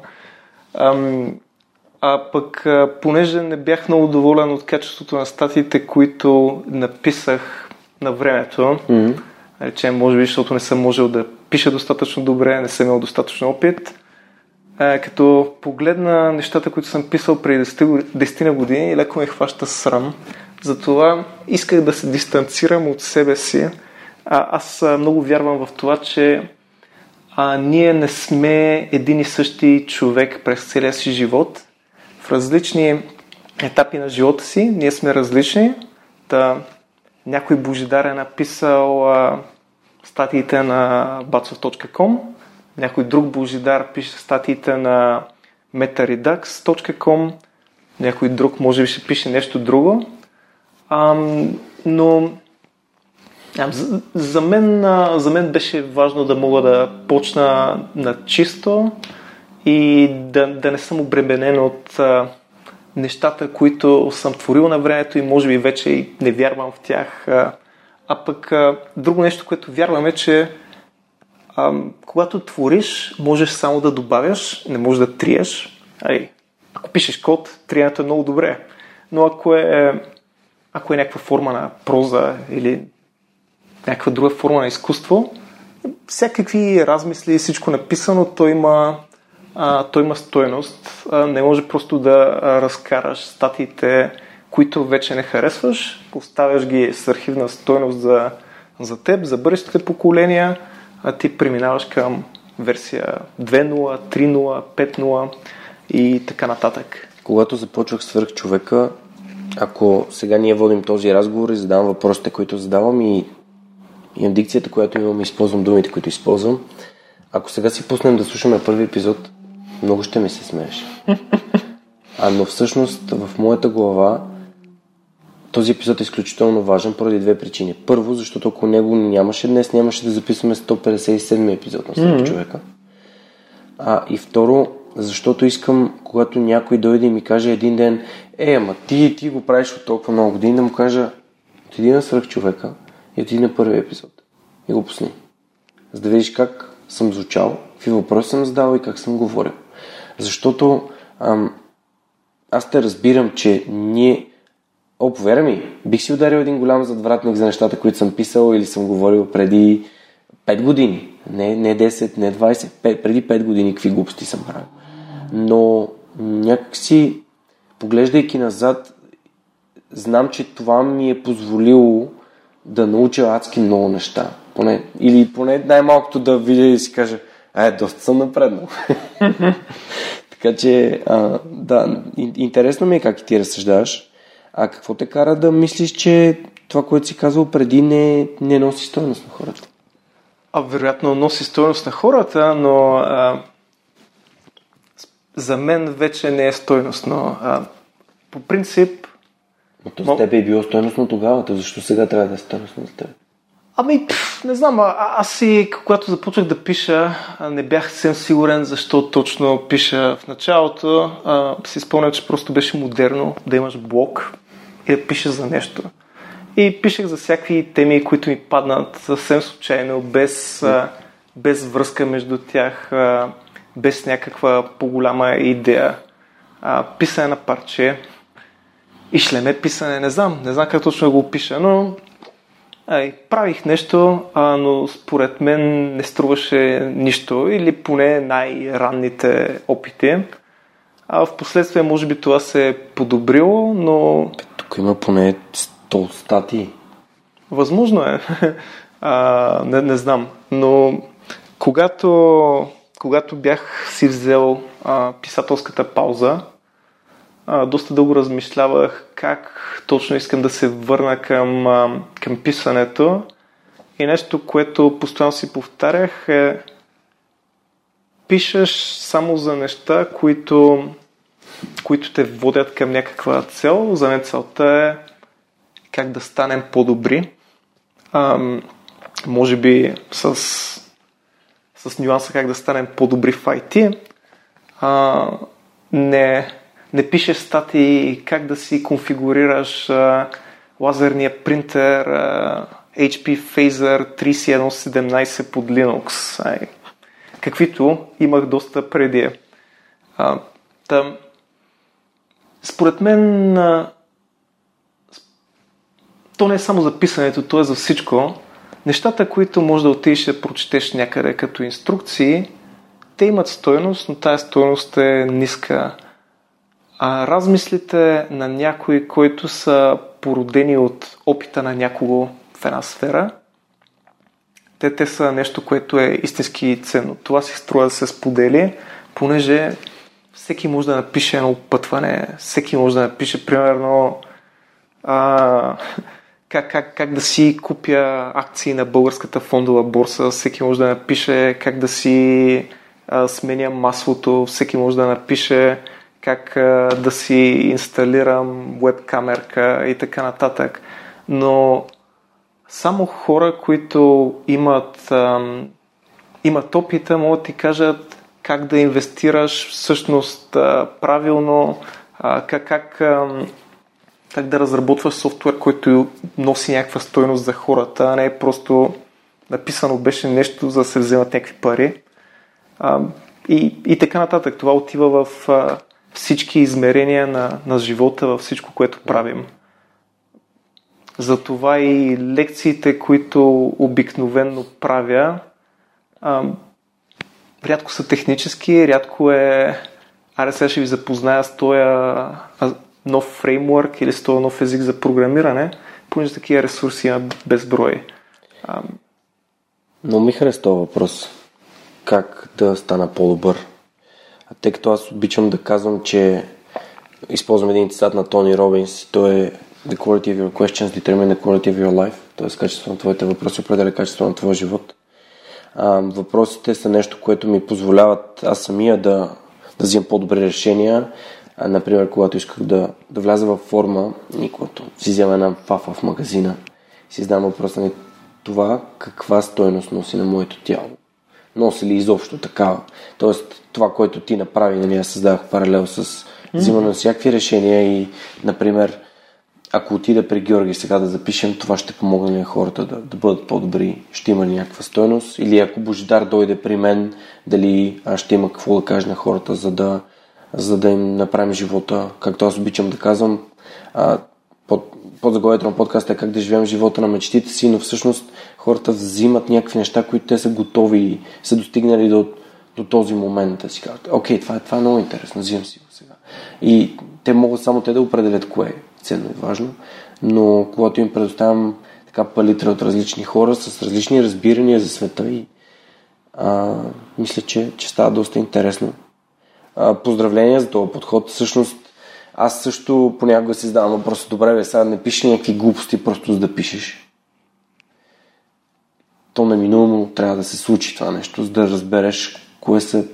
B: а пък, понеже не бях много доволен от качеството на статиите, които написах на времето, mm-hmm. речем, може би, защото не съм можел да пиша достатъчно добре, не съм имал достатъчно опит, а, като погледна нещата, които съм писал преди 10, 10 години, леко ме хваща срам. Затова исках да се дистанцирам от себе си, а, аз много вярвам в това, че а, ние не сме един и същи човек през целия си живот. В различни етапи на живота си ние сме различни. Та, някой Божидар е написал а, статиите на bacov.com, някой друг Божидар пише статиите на metaredux.com, някой друг може би ще пише нещо друго. А, но за, за, мен, за мен беше важно да мога да почна на чисто и да, да не съм обременен от а, нещата, които съм творил на времето и може би вече и не вярвам в тях. А, а пък а, друго нещо, което вярвам е, че а, когато твориш, можеш само да добавяш, не можеш да триеш. Ай, ако пишеш код, триенето е много добре. Но ако е, ако е някаква форма на проза или някаква друга форма на изкуство, всякакви размисли всичко написано, то има, а, то има стойност. А, не може просто да разкараш статиите, които вече не харесваш, поставяш ги с архивна стойност за, за теб, за бъдещите поколения, а ти преминаваш към версия 2.0, 3.0, 5.0 и така нататък.
A: Когато започвах свърх човека, ако сега ние водим този разговор и задавам въпросите, които задавам и имам дикцията, която имам, използвам думите, които използвам. Ако сега си пуснем да слушаме първи епизод, много ще ми се смееш. А, но всъщност в моята глава този епизод е изключително важен поради две причини. Първо, защото ако него нямаше днес, нямаше да записваме 157 епизод на mm-hmm. човека. А, и второ, защото искам, когато някой дойде и ми каже един ден, е, ама ти, ти го правиш от толкова много години, да му кажа, отиди на свръх човека, и отиди на първия епизод и го пусни. За да видиш как съм звучал, какви въпроси съм задавал и как съм говорил. Защото ам, аз те разбирам, че ние О, повярвай ми, бих си ударил един голям задвратник за нещата, които съм писал или съм говорил преди 5 години. Не, не 10, не 20, 5, преди 5 години какви глупости съм правил. Но някакси, поглеждайки назад, знам, че това ми е позволило да науча адски много неща. Поне, или поне най-малкото да видя и си кажа, е, доста съм напреднал. така че, а, да, интересно ми е как ти разсъждаваш. А какво те кара да мислиш, че това, което си казал преди, не, не носи стоеност на хората?
B: А, вероятно носи стоеност на хората, но а, за мен вече не е стойностно. А, по принцип,
A: но то за теб е било стойностно тогава, то защо сега трябва да е стойностно за теб?
B: Ами, пф, не знам, а, аз си, когато започнах да пиша, не бях съвсем сигурен защо точно пиша в началото. А, си спомням, че просто беше модерно да имаш блог и да пишеш за нещо. И пишех за всякакви теми, които ми паднат съвсем случайно, без, а, без връзка между тях, а, без някаква по-голяма идея. А, писане на парче, и шлеме писане, не знам, не знам как точно го опиша, но Ай, правих нещо, а, но според мен не струваше нищо или поне най-ранните опити. А в последствие може би това се е подобрило, но...
A: Тук има поне 100 статии.
B: Възможно е. А, не, не знам. Но когато, когато бях си взел а, писателската пауза, а, доста дълго размишлявах как точно искам да се върна към, към писането. И нещо, което постоянно си повтарях е пишеш само за неща, които, които те водят към някаква цел. За мен целта е как да станем по-добри. А, може би с, с нюанса как да станем по-добри в IT. А, не, не пишеш статии как да си конфигурираш а, лазерния принтер а, HP Phaser 3117 под Linux. Ай, каквито имах доста преди. А, тъм, според мен а, то не е само за писането, то е за всичко. Нещата, които може да отидеш да прочетеш някъде като инструкции, те имат стойност, но тази стойност е ниска. А размислите на някои, които са породени от опита на някого в една сфера, те, те са нещо, което е истински ценно. Това си струва да се сподели, понеже всеки може да напише едно пътване, всеки може да напише, примерно, а, как, как, как да си купя акции на българската фондова борса, всеки може да напише как да си а, сменя маслото, всеки може да напише как да си инсталирам веб камерка и така нататък. Но само хора, които имат, а, имат опита, могат да ти кажат как да инвестираш всъщност а, правилно, а, как, как а, как да разработваш софтуер, който носи някаква стойност за хората, а не е просто написано беше нещо, за да се вземат някакви пари. А, и, и така нататък. Това отива в а, всички измерения на, на живота, във всичко, което правим. Затова и лекциите, които обикновенно правя, а, рядко са технически, рядко е аре сега ще ви запозная с този нов фреймворк или с този нов език за програмиране, понеже такива ресурси има безброй.
A: Но ми харесва този въпрос. Как да стана по-добър? Тъй като аз обичам да казвам, че използвам един цитат на Тони Робинс, то е The quality of your questions determine the quality of your life, т.е. качеството на твоите въпроси определя качеството на твоя живот. А, въпросите са нещо, което ми позволяват аз самия да, да взимам по-добри решения а, например, когато исках да, да вляза във форма и когато си взема една фафа в магазина, си задам въпроса на това каква стойност носи на моето тяло. Носи ли изобщо такава? Тоест, това, което ти направи, нали, аз създавах паралел с взимане на всякакви решения и, например, ако отида при Георги сега да запишем, това ще помогне на хората да, да бъдат по-добри, ще има някаква стойност? Или ако Божидар дойде при мен, дали аз ще има какво да кажа на хората, за да за да им направим живота, както аз обичам да казвам. А, под, под заглавието на подкаста е как да живеем живота на мечтите си, но всъщност хората взимат някакви неща, които те са готови са достигнали до, до този момент да си кажат, окей, това е, това е много интересно, взимам си го сега. И те могат само те да определят кое е ценно и важно, но когато им предоставям така палитра от различни хора с различни разбирания за света и а, мисля, че, че става доста интересно поздравления за този подход. Всъщност, аз също понякога си задавам въпроса, добре, бе, сега не пишеш някакви глупости, просто за да пишеш. То неминуемо трябва да се случи това нещо, за да разбереш кои са,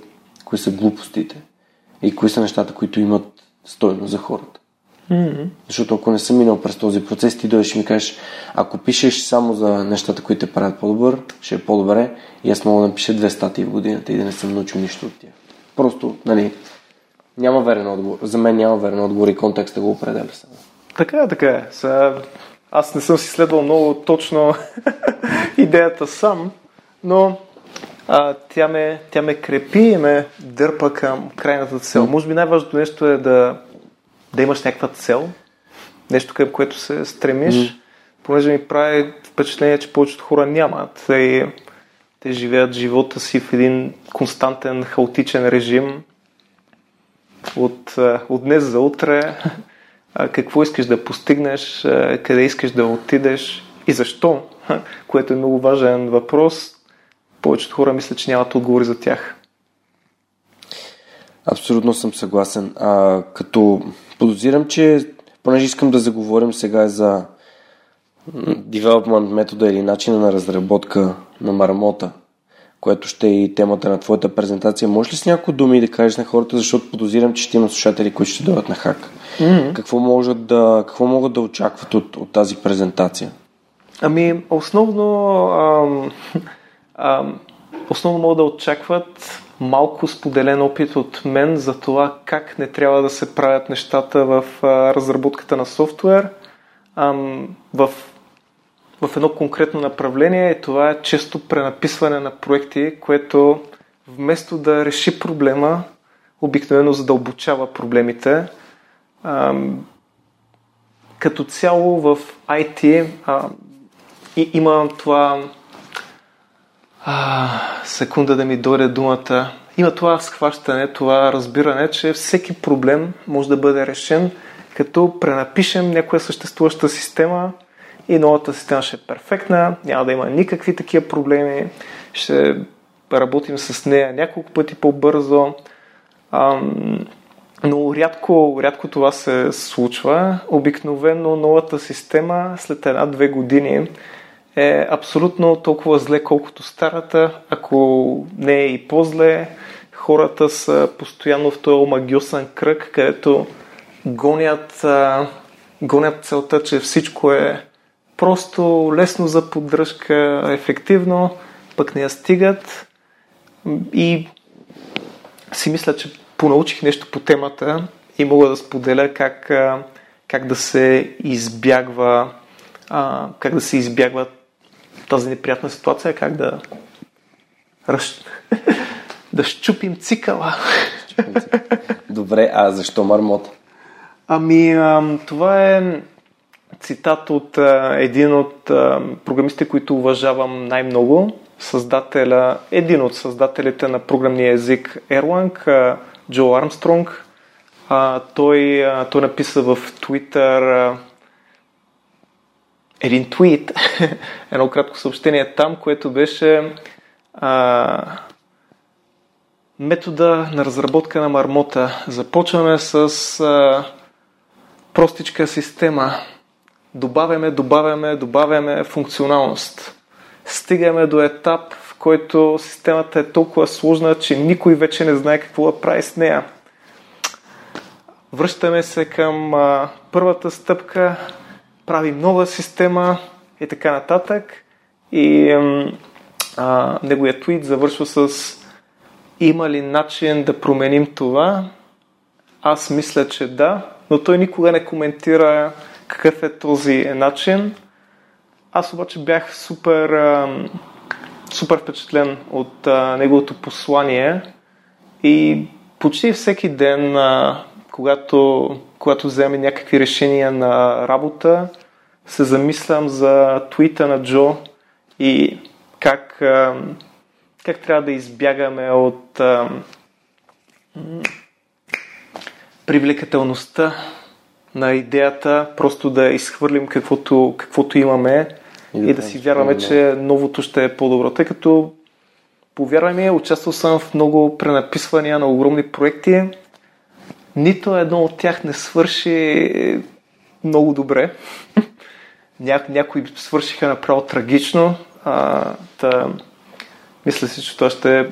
A: кои са глупостите и кои са нещата, които имат стойност за хората. Mm-hmm. Защото ако не съм минал през този процес, ти дойдеш и ми кажеш, ако пишеш само за нещата, които те правят по-добър, ще е по-добре и аз мога да напиша две статии в годината и да не съм научил нищо от тях. Просто, нали, няма верен отговор. За мен няма верен отговор и контекста го определя сега.
B: Така е, така е. Сега, аз не съм си следвал много точно идеята сам, но а, тя, ме, тя ме крепи и ме дърпа към крайната цел. Може би най-важното нещо е да, да имаш някаква цел, нещо към което се стремиш, mm. понеже ми прави впечатление, че повечето хора нямат. И те живеят живота си в един константен, хаотичен режим. От, от днес за утре, какво искаш да постигнеш, къде искаш да отидеш и защо, което е много важен въпрос. Повечето хора мислят, че нямат отговори за тях.
A: Абсолютно съм съгласен. А, като подозирам, че понеже искам да заговорим сега за development метода или начина на разработка на мармота, което ще е и темата на твоята презентация. Може ли с някои думи да кажеш на хората, защото подозирам, че ще има слушатели, които ще дойдат на хак. Mm-hmm. Какво, могат да, какво могат да очакват от, от тази презентация?
B: Ами, основно, ам, ам, основно могат да очакват малко споделен опит от мен за това как не трябва да се правят нещата в а, разработката на софтуер. Ам, в в едно конкретно направление и това е често пренаписване на проекти, което вместо да реши проблема, обикновено задълбочава проблемите. А, като цяло в IT а, и, има това а, секунда да ми дойде думата. Има това схващане, това разбиране, че всеки проблем може да бъде решен, като пренапишем някоя съществуваща система – и новата система ще е перфектна, няма да има никакви такива проблеми, ще работим с нея няколко пъти по-бързо. Но рядко, рядко това се случва. Обикновено новата система след една-две години е абсолютно толкова зле, колкото старата, ако не е и по-зле. Хората са постоянно в този омагиосен кръг, където гонят, гонят целта, че всичко е просто лесно за поддръжка, ефективно, пък не я стигат и си мисля, че понаучих нещо по темата и мога да споделя как, как да се избягва как да се избягва тази неприятна ситуация, как да раз... да щупим цикъла.
A: Добре, а защо мармот?
B: Ами, това е цитат от а, един от а, програмистите, които уважавам най-много, създателя, един от създателите на програмния език Erlang, а, Джо Армстронг. А, той, а, той написа в Twitter а, един твит, едно кратко съобщение там, което беше а, метода на разработка на мармота. Започваме с а, простичка система, добавяме, добавяме, добавяме функционалност. Стигаме до етап, в който системата е толкова сложна, че никой вече не знае какво да прави с нея. Връщаме се към а, първата стъпка, правим нова система и така нататък. И а, неговият твит завършва с има ли начин да променим това? Аз мисля, че да, но той никога не коментира какъв е този начин. Аз обаче бях супер, супер впечатлен от неговото послание и почти всеки ден, когато, когато вземем някакви решения на работа, се замислям за твита на Джо и как, как трябва да избягаме от привлекателността на идеята просто да изхвърлим каквото, каквото имаме и да, и да си вярваме, че новото ще е по-добро. Тъй като, повярвай ми, участвал съм в много пренаписвания на огромни проекти. Нито едно от тях не свърши много добре. Ня, някои свършиха направо трагично. А, та, мисля си, че това ще е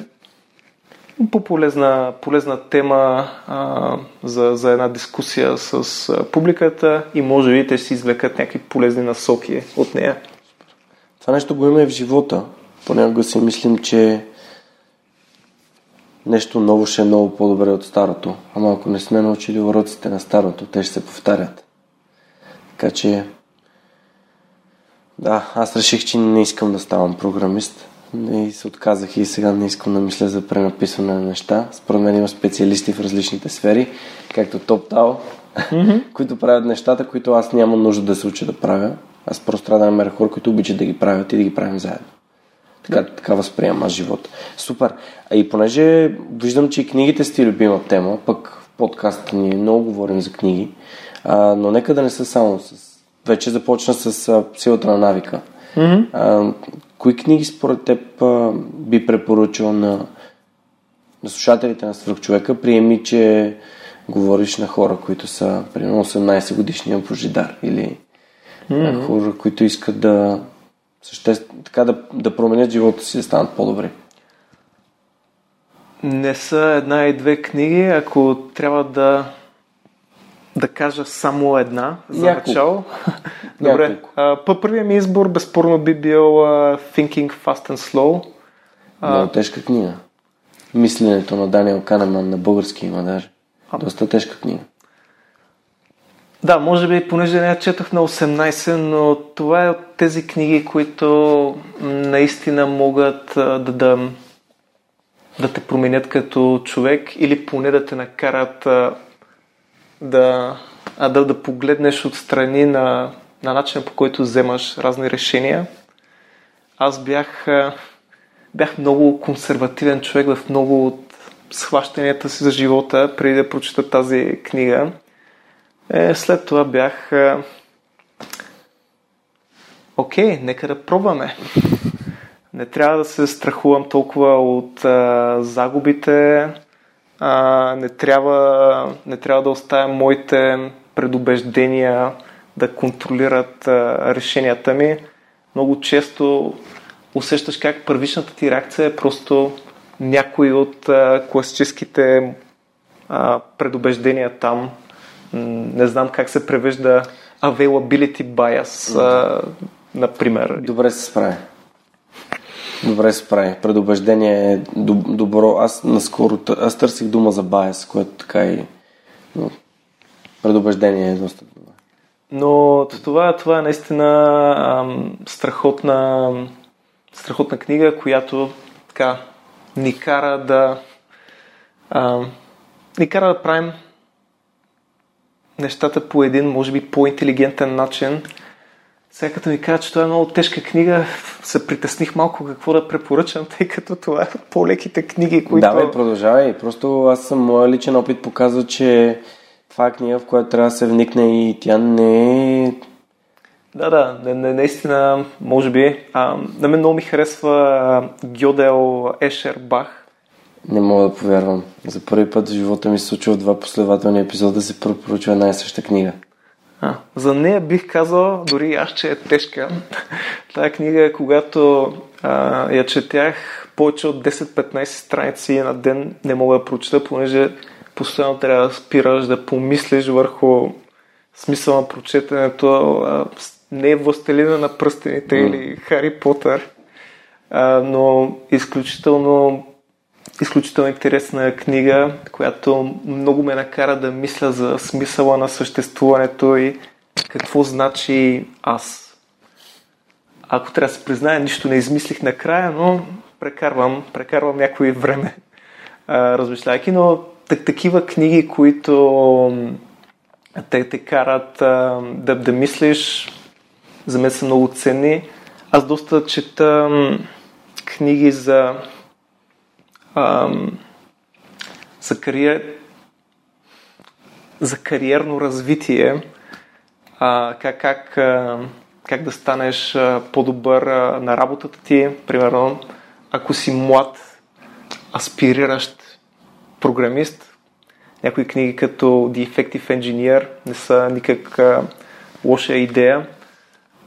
B: по-полезна полезна тема а, за, за една дискусия с а, публиката и може би те си извлекат някакви полезни насоки от нея.
A: Това нещо го има и в живота. Понякога си мислим, че нещо ново ще е много по-добре от старото. Ама ако не сме научили уроците на старото, те ще се повтарят. Така че да, аз реших, че не искам да ставам програмист и се отказах и сега не искам да мисля за пренаписване на неща. Според мен има специалисти в различните сфери, както TopTal, mm-hmm. които правят нещата, които аз нямам нужда да се уча да правя. Аз просто трябва да намеря хора, които обичат да ги правят и да ги правим заедно. Така, така възприемам аз живота. Супер. А и понеже виждам, че и книгите сте любима тема, пък в подкаста ни много говорим за книги, а, но нека да не са само с... Вече започна с а, силата на навика.
B: Mm-hmm.
A: А, кои книги според теб а, би препоръчал на, на слушателите на свръхчовека? Приеми, че говориш на хора, които са примерно 18 годишния пожидар или mm-hmm. хора, които искат да съществ... така да, да променят живота си, да станат по-добри.
B: Не са една и две книги, ако трябва да да кажа само една за Няколко. начало. Добре. По първият ми избор безспорно би бил uh, Thinking Fast and Slow.
A: Много тежка книга. Мисленето на Даниел Канеман на български има даже. Доста тежка книга.
B: Да, може би, понеже не я четах на 18, но това е от тези книги, които наистина могат да, да, да те променят като човек или поне да те накарат да, да, да погледнеш отстрани на, на начина по който вземаш разни решения. Аз бях, бях много консервативен човек в много от схващанията си за живота, преди да прочета тази книга. Е, след това бях окей, нека да пробваме. Не трябва да се страхувам толкова от а, загубите, а, не, трябва, не трябва да оставям моите предубеждения да контролират а, решенията ми. Много често усещаш как първичната ти реакция е просто някои от а, класическите а, предубеждения там. Не знам как се превежда availability bias, а, например.
A: Добре се справя. Добре се прави. Предубеждение е добро. Аз наскоро аз търсих дума за байс, което така и но, предубеждение е доста добро.
B: Но това, това е наистина ам, страхотна, страхотна книга, която така ни кара да ам, ни кара да правим нещата по един, може би, по-интелигентен начин, сега като ми кажа, че това е много тежка книга, се притесних малко какво да препоръчам, тъй като това е по-леките книги, които...
A: Да, бе, продължавай. Просто аз съм, моя личен опит показва, че това е книга, в която трябва да се вникне и тя не е...
B: Да, да, не, не, наистина, може би. А, на мен много ми харесва Гьодел Ешер Бах.
A: Не мога да повярвам. За първи път в живота ми се случва два последователни епизода да се препоръчва една и съща книга.
B: А, за нея бих казал, дори аз, че е тежка. Тая книга, когато а, я четях повече от 10-15 страници на ден, не мога да прочета, понеже постоянно трябва да спираш, да помислиш върху смисъл на прочетенето. А, не е властелина на пръстените mm. или Хари Потър, а, но изключително изключително интересна книга, която много ме накара да мисля за смисъла на съществуването и какво значи аз. Ако трябва да се призная, нищо не измислих накрая, но прекарвам, прекарвам някое време размишляйки, но так, такива книги, които те те карат а, да, да мислиш, за мен са много ценни. Аз доста чета книги за за, кариер, за кариерно развитие, а, как, как, а, как да станеш а, по-добър а, на работата ти. Примерно, ако си млад, аспириращ програмист, някои книги като The Effective Engineer не са никак а, лоша идея.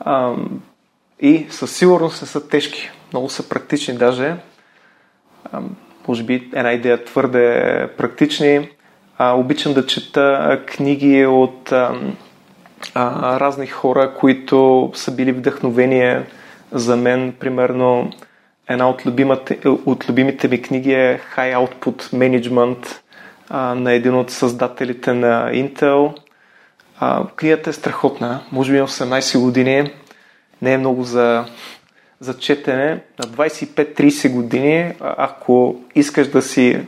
B: А, и със сигурност не са тежки. Много са практични даже може би една идея твърде практични. А, обичам да чета книги от а, а, разни хора, които са били вдъхновение за мен. Примерно, една от, от любимите ми книги е High Output Management а, на един от създателите на Intel. А, книгата е страхотна, може би 18 години. Не е много за за четене на 25-30 години, ако искаш да си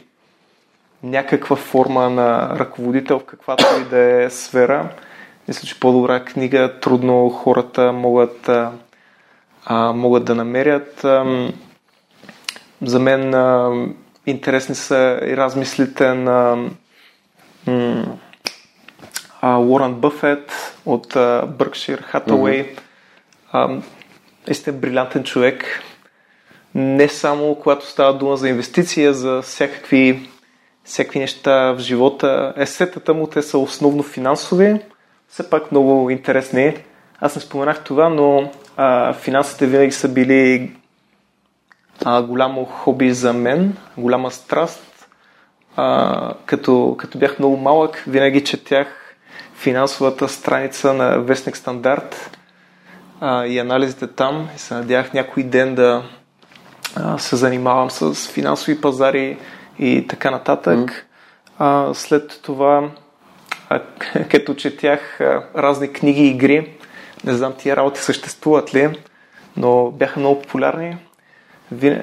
B: някаква форма на ръководител в каквато и да е сфера, Мисля, че по-добра книга трудно хората могат, а, могат да намерят. А, за мен а, интересни са и размислите на м- а, Уорън Бъфет от Бъркшир Хатауей. Mm-hmm. Наистина брилянтен човек. Не само когато става дума за инвестиция, за всякакви, всякакви неща в живота. Есетата му те са основно финансови, все пак много интересни. Аз не споменах това, но а, финансите винаги са били а, голямо хоби за мен, голяма страст. А, като, като бях много малък, винаги четях финансовата страница на Вестник Стандарт а, и анализите там и се надявах някой ден да а, се занимавам с финансови пазари и така нататък. Mm. А, след това, а, като четях а, разни книги и игри, не знам тия работи съществуват ли, но бяха много популярни.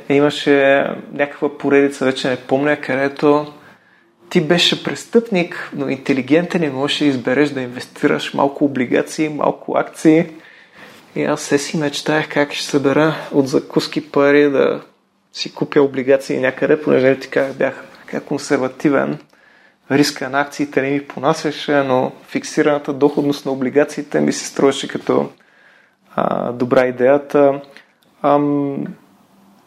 B: Имаше някаква поредица, вече не помня, където ти беше престъпник, но интелигентен и можеш да избереш да инвестираш малко облигации, малко акции. И аз се си мечтаях как ще събера от закуски пари да си купя облигации някъде, понеже ти как бях как консервативен. Риска на акциите не ми понасяше, но фиксираната доходност на облигациите ми се строеше като а, добра идеята. Ам,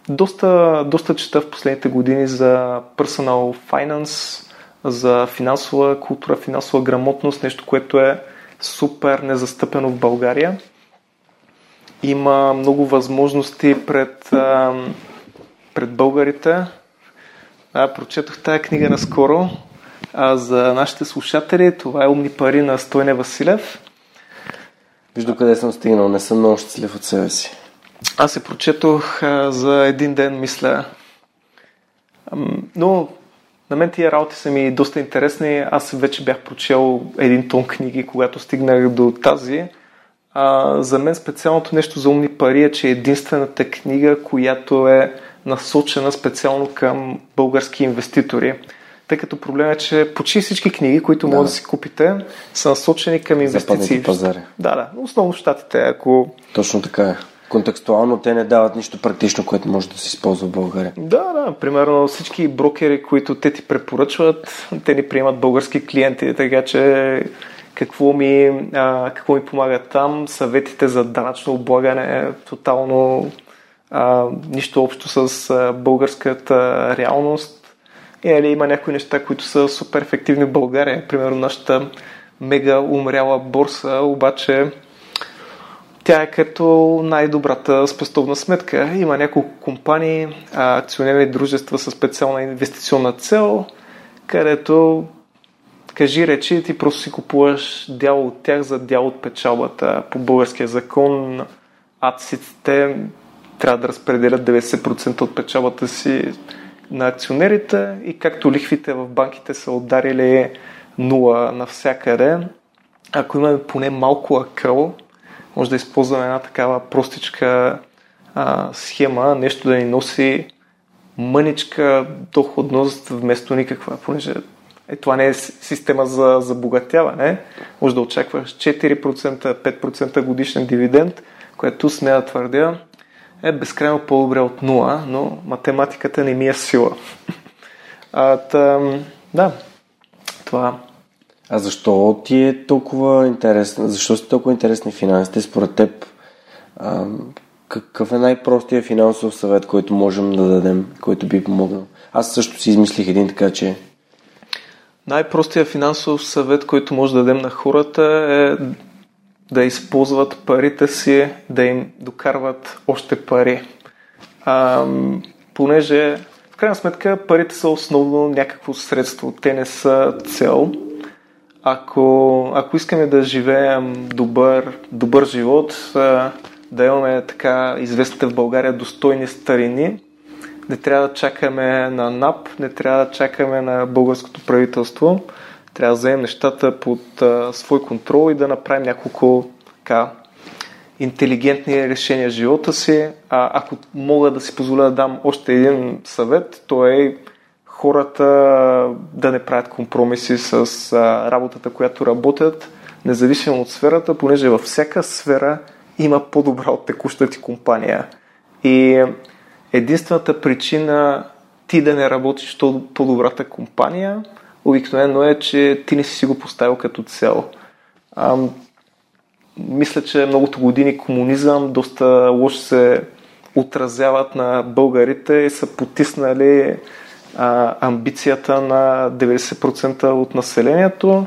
B: доста, доста чета в последните години за personal finance, за финансова култура, финансова грамотност, нещо, което е супер незастъпено в България. Има много възможности пред, пред българите. А, прочетох тази книга наскоро. А за нашите слушатели това е Умни пари на Стойне Василев.
A: Виж къде съм стигнал, не съм много щастлив от себе си.
B: Аз се прочетох а, за един ден, мисля. Но на мен тия работи са ми доста интересни. Аз вече бях прочел един тон книги, когато стигнах до тази. А, за мен специалното нещо за умни пари е, че е единствената книга, която е насочена специално към български инвеститори. Тъй като проблем е, че почти всички книги, които да. може да си купите, са насочени към инвестиции.
A: пазари.
B: Да, да. Основно в щатите. Ако...
A: Точно така е контекстуално те не дават нищо практично, което може да се използва в България.
B: Да, да. Примерно всички брокери, които те ти препоръчват, те ни приемат български клиенти, така че какво ми, а, какво ми помага там, съветите за данъчно облагане, тотално а, нищо общо с а, българската реалност. Или нали, има някои неща, които са супер ефективни в България. Примерно нашата мега умряла борса, обаче тя е като най-добрата спестовна сметка. Има няколко компании, акционерни дружества с специална инвестиционна цел, където кажи речи, ти просто си купуваш дял от тях за дял от печалбата. По българския закон АЦИЦите трябва да разпределят 90% от печалбата си на акционерите и както лихвите в банките са ударили нула навсякъде, ако имаме поне малко акъл, може да използваме една такава простичка а, схема, нещо да ни носи мъничка доходност вместо никаква, понеже е, това не е система за забогатяване. Може да очакваш 4%, 5% годишен дивиденд, което сме да твърдя е безкрайно по-добре от 0, но математиката не ми е сила. а, тъм, да, това
A: а защо ти е толкова интересна? Защо си толкова интересни финансите според теб? А, какъв е най-простия финансов съвет, който можем да дадем, който би помогнал? Аз също си измислих един така, че...
B: Най-простия финансов съвет, който може да дадем на хората е да използват парите си, да им докарват още пари. А, понеже, в крайна сметка, парите са основно някакво средство. Те не са цел ако, ако искаме да живеем добър, добър живот, да имаме така известните в България достойни старини, не трябва да чакаме на НАП, не трябва да чакаме на българското правителство. Трябва да вземем нещата под а, свой контрол и да направим няколко така, интелигентни решения в живота си. А, ако мога да си позволя да дам още един съвет, то е хората да не правят компромиси с а, работата, която работят, независимо от сферата, понеже във всяка сфера има по-добра от текущата ти компания. И единствената причина ти да не работиш по-добрата компания, обикновено е, че ти не си си го поставил като цел. А, мисля, че многото години комунизъм доста лошо се отразяват на българите и са потиснали а, амбицията на 90% от населението.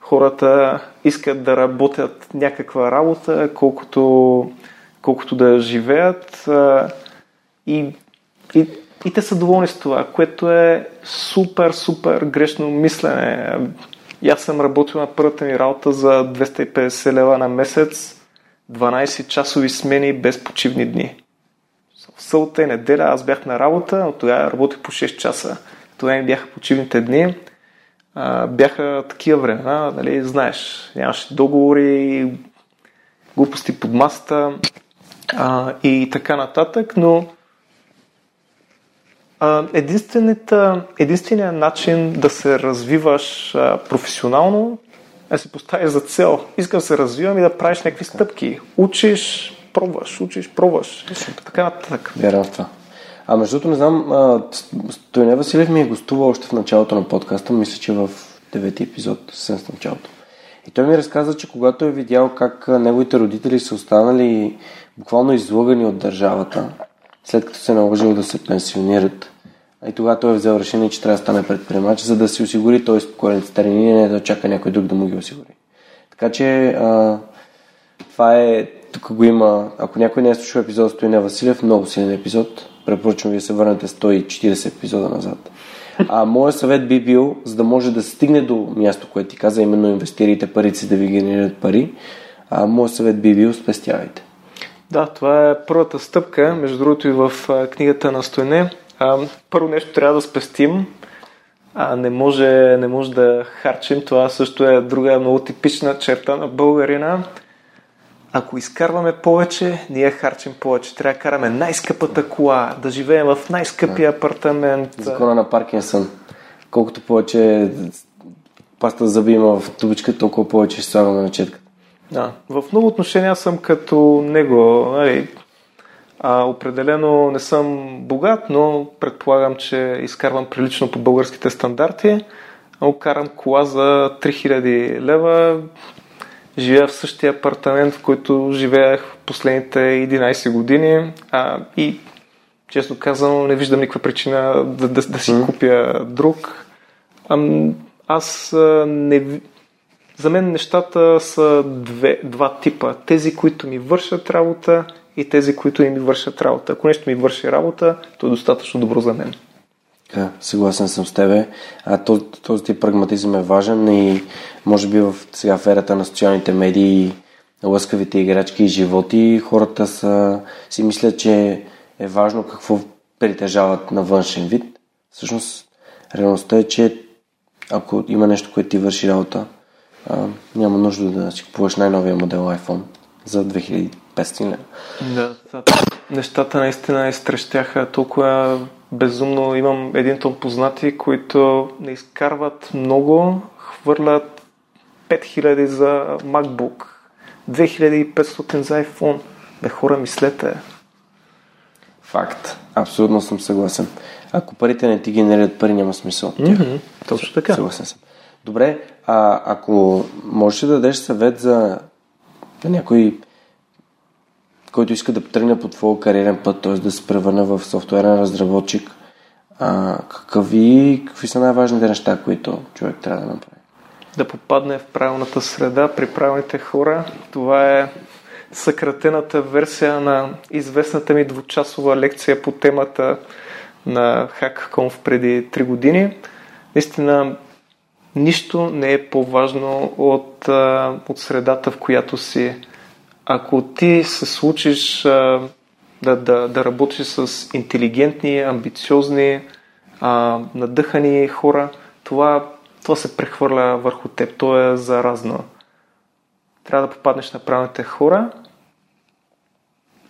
B: Хората искат да работят някаква работа, колкото, колкото да живеят а, и, и, и те са доволни с това, което е супер, супер грешно мислене. И аз съм работил на първата ми работа за 250 лева на месец, 12 часови смени без почивни дни в събота и неделя аз бях на работа, но тогава работих по 6 часа. Това ми бяха почивните дни. А, бяха такива времена, нали, знаеш, нямаше договори, глупости под масата а, и така нататък, но единственият начин да се развиваш професионално е да си поставиш за цел. Искам да се развивам и да правиш някакви стъпки. Учиш, пробваш, учиш, пробваш. Така нататък.
A: Вярвам в това. А между другото, не знам, Тойне Василев ми е гостувал още в началото на подкаста, мисля, че в девети епизод, съвсем в началото. И той ми разказа, че когато е видял как неговите родители са останали буквално излъгани от държавата, след като се е наложил да се пенсионират, и тогава той е взел решение, че трябва да стане предприемач, за да си осигури той спокоен старини, не да чака някой друг да му ги осигури. Така че а, това е тук го има, ако някой не е слушал епизод с Стояне Василев, много силен епизод. Препоръчвам ви да се върнете 140 епизода назад. А моят съвет би бил, за да може да стигне до място, което ти каза, именно инвестирайте парите си да ви генерират пари, а моят съвет би бил спестявайте.
B: Да, това е първата стъпка, между другото и в книгата на Стойне. Първо нещо трябва да спестим, а не може, не може да харчим. Това също е друга много типична черта на българина ако изкарваме повече, ние харчим повече. Трябва да караме най-скъпата кола, да живеем в най-скъпия апартамент.
A: Закона на Паркинсън. Колкото повече паста за зъби има в тубичка, толкова повече ще слагаме на четка.
B: Да. В много отношения съм като него. Нали, а, определено не съм богат, но предполагам, че изкарвам прилично по българските стандарти. Карам кола за 3000 лева, живея в същия апартамент, в който живеех последните 11 години а, и честно казано не виждам никаква причина да, да, да си купя друг. А, аз не... За мен нещата са две, два типа. Тези, които ми вършат работа и тези, които не ми вършат работа. Ако нещо ми върши работа, то е достатъчно добро за мен.
A: Да, съгласен съм с тебе. А, този, този тип прагматизъм е важен и може би в сега в ерата на социалните медии, лъскавите играчки и животи, хората са, си мислят, че е важно какво притежават на външен вид. Всъщност, реалността е, че ако има нещо, което ти върши работа, а, няма нужда да си купуваш най-новия модел iPhone за 2500 лева.
B: Да, нещата наистина изтрещяха толкова безумно. Имам един тон познати, които не изкарват много, хвърлят 5000 за MacBook, 2500 за iPhone. Бе, хора, мислете.
A: Факт. Абсолютно съм съгласен. Ако парите не ти генерират пари, няма смисъл. Mm-hmm.
B: Точно така.
A: Съгласен съм. Добре, а ако можеш да дадеш съвет за някой който иска да тръгне по твоя кариерен път, т.е. да се превърне в софтуерен разработчик, а, какви, какви са най-важните неща, които човек трябва да направи?
B: Да попадне в правилната среда, при правилните хора. Това е съкратената версия на известната ми двучасова лекция по темата на HackConf преди 3 години. Наистина, нищо не е по-важно от, от средата, в която си ако ти се случиш да, да, да работиш с интелигентни, амбициозни, надъхани хора, това, това се прехвърля върху теб. То е заразно. Трябва да попаднеш на правилните хора,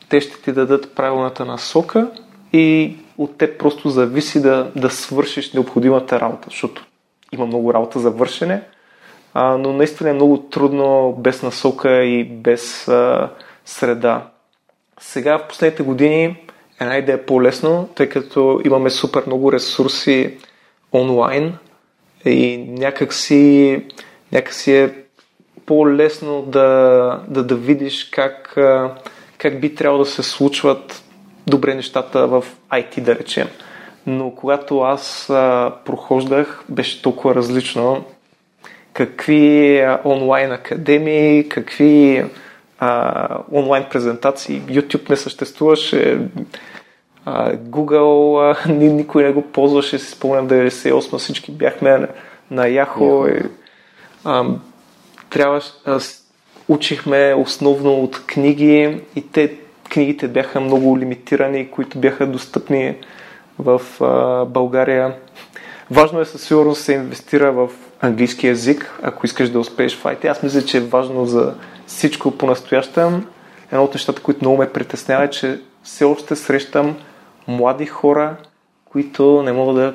B: те ще ти дадат правилната насока и от теб просто зависи да, да свършиш необходимата работа, защото има много работа за вършене, а, но наистина е много трудно без насока и без а, среда. Сега в последните години една идея е по-лесно, тъй като имаме супер много ресурси онлайн и някакси, някакси е по-лесно да, да, да видиш как, как би трябвало да се случват добре нещата в IT, да речем. Но когато аз а, прохождах, беше толкова различно. Какви онлайн академии, какви а, онлайн презентации, YouTube не съществуваше, а, Google а, никой не го ползваше, си спомням 98 всички бяхме на, на Yahoo. Yeah. И, а, трябваше, а, учихме основно от книги и те книгите бяха много лимитирани, които бяха достъпни в България. Важно е със сигурност да се инвестира в английски язик, ако искаш да успееш в IT. Аз мисля, че е важно за всичко по-настоящем. Едно от нещата, които много ме притеснява е, че все още срещам млади хора, които не могат да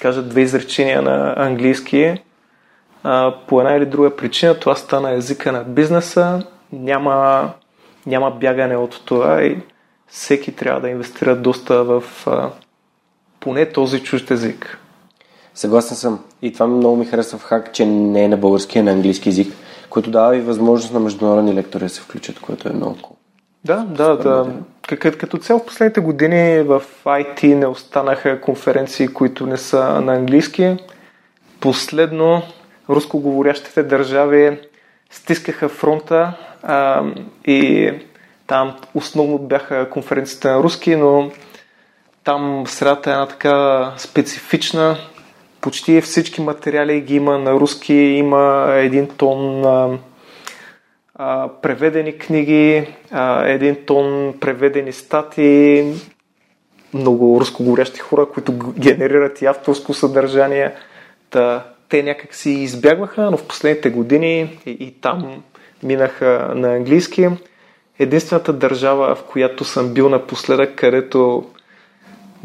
B: кажат две изречения на английски. По една или друга причина това стана езика на бизнеса. Няма, няма бягане от това и всеки трябва да инвестира доста в а, поне този чужд език.
A: Съгласен съм. И това много ми харесва в хак, че не е на български, а на английски язик, който дава и възможност на международни лектори да се включат, което е много cool.
B: Да, да, да. Като, като цяло в последните години в IT не останаха конференции, които не са на английски. Последно рускоговорящите държави стискаха фронта а, и там основно бяха конференциите на руски, но там средата е една така специфична. Почти всички материали ги има на руски, има един тон а, а, преведени книги, а, един тон преведени статии, много рускоговорящи хора, които генерират и авторско съдържание. Та, те някак си избягваха, но в последните години и, и там минаха на английски. Единствената държава, в която съм бил напоследък, където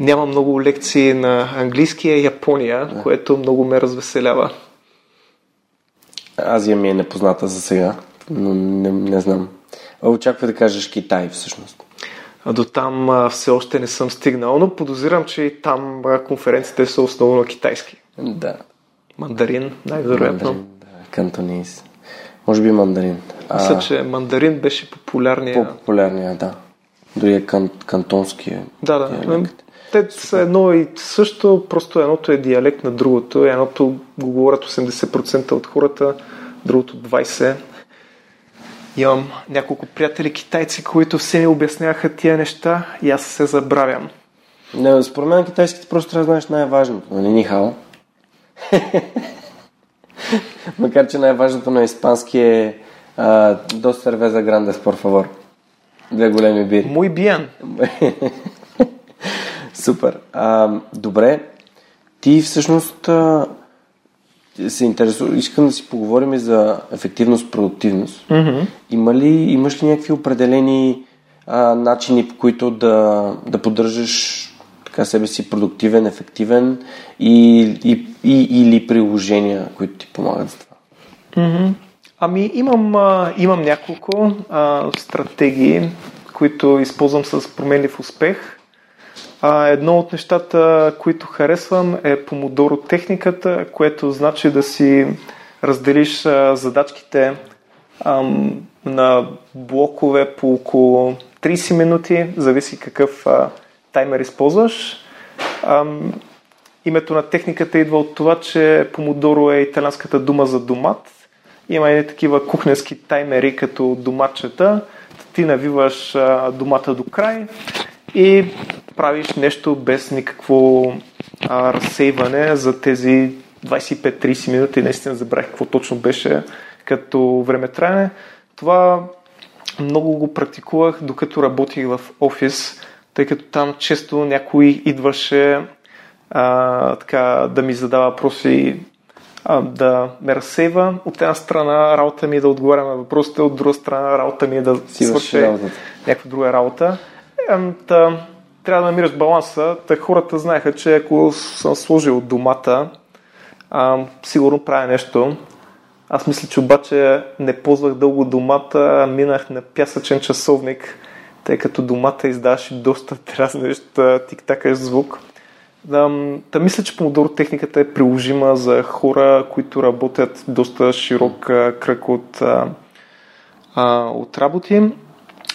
B: няма много лекции на английски е Япония, да. което много ме развеселява.
A: Азия ми е непозната за сега, но не, не знам. Очаква да кажеш Китай всъщност.
B: А до там а, все още не съм стигнал, но подозирам, че и там а, конференциите са основно на китайски.
A: Да.
B: Мандарин, най-вероятно.
A: Мандарин, да. Кантонис. Може би мандарин.
B: Мисля, че мандарин беше популярния.
A: По-популярния, да. Дори е кан, кантонския.
B: Да, да. Диалект. Те са едно и също, просто едното е диалект на другото. Едното го говорят 80% от хората, другото 20%. Имам няколко приятели китайци, които все ми обясняваха тия неща и аз се забравям.
A: Не, според мен китайските просто трябва да знаеш най-важното. Нали, нихао? Макар, че най-важното на испански е до сервеза грандес, por favor. Две големи бири.
B: Muy bien.
A: Супер. А, добре. Ти всъщност а, се интересува, искам да си поговорим за ефективност, продуктивност.
B: Mm-hmm.
A: Има ли, имаш ли някакви определени а, начини, по които да, да поддържаш така себе си продуктивен, ефективен и, и, и, или приложения, които ти помагат за това?
B: Mm-hmm. Ами имам, имам няколко а, стратегии, които използвам с променлив успех. А, едно от нещата, които харесвам е помодоро техниката, което значи да си разделиш а, задачките ам, на блокове по около 30 минути, зависи какъв а, таймер използваш. Ам, името на техниката идва от това, че помодоро е италянската дума за домат. Има и такива кухненски таймери като доматчета. Ти навиваш домата до край и правиш нещо без никакво разсейване за тези 25-30 минути. Наистина забравих какво точно беше като времетраене. Това много го практикувах докато работих в офис, тъй като там често някой идваше а, така, да ми задава въпроси, а, да ме разсейва. От една страна работа ми е да отговарям на въпросите, от друга страна работа ми е да свърша някаква друга работа. Та, трябва да намираш баланса. Та хората знаеха, че ако съм сложил домата а, сигурно правя нещо. Аз мисля, че обаче не ползвах дълго домата, минах на пясъчен часовник, тъй като домата издаваше доста дразнещ тик-такащ звук. Да, да, мисля, че помодоро техниката е приложима за хора, които работят доста широк кръг от, а, от работи.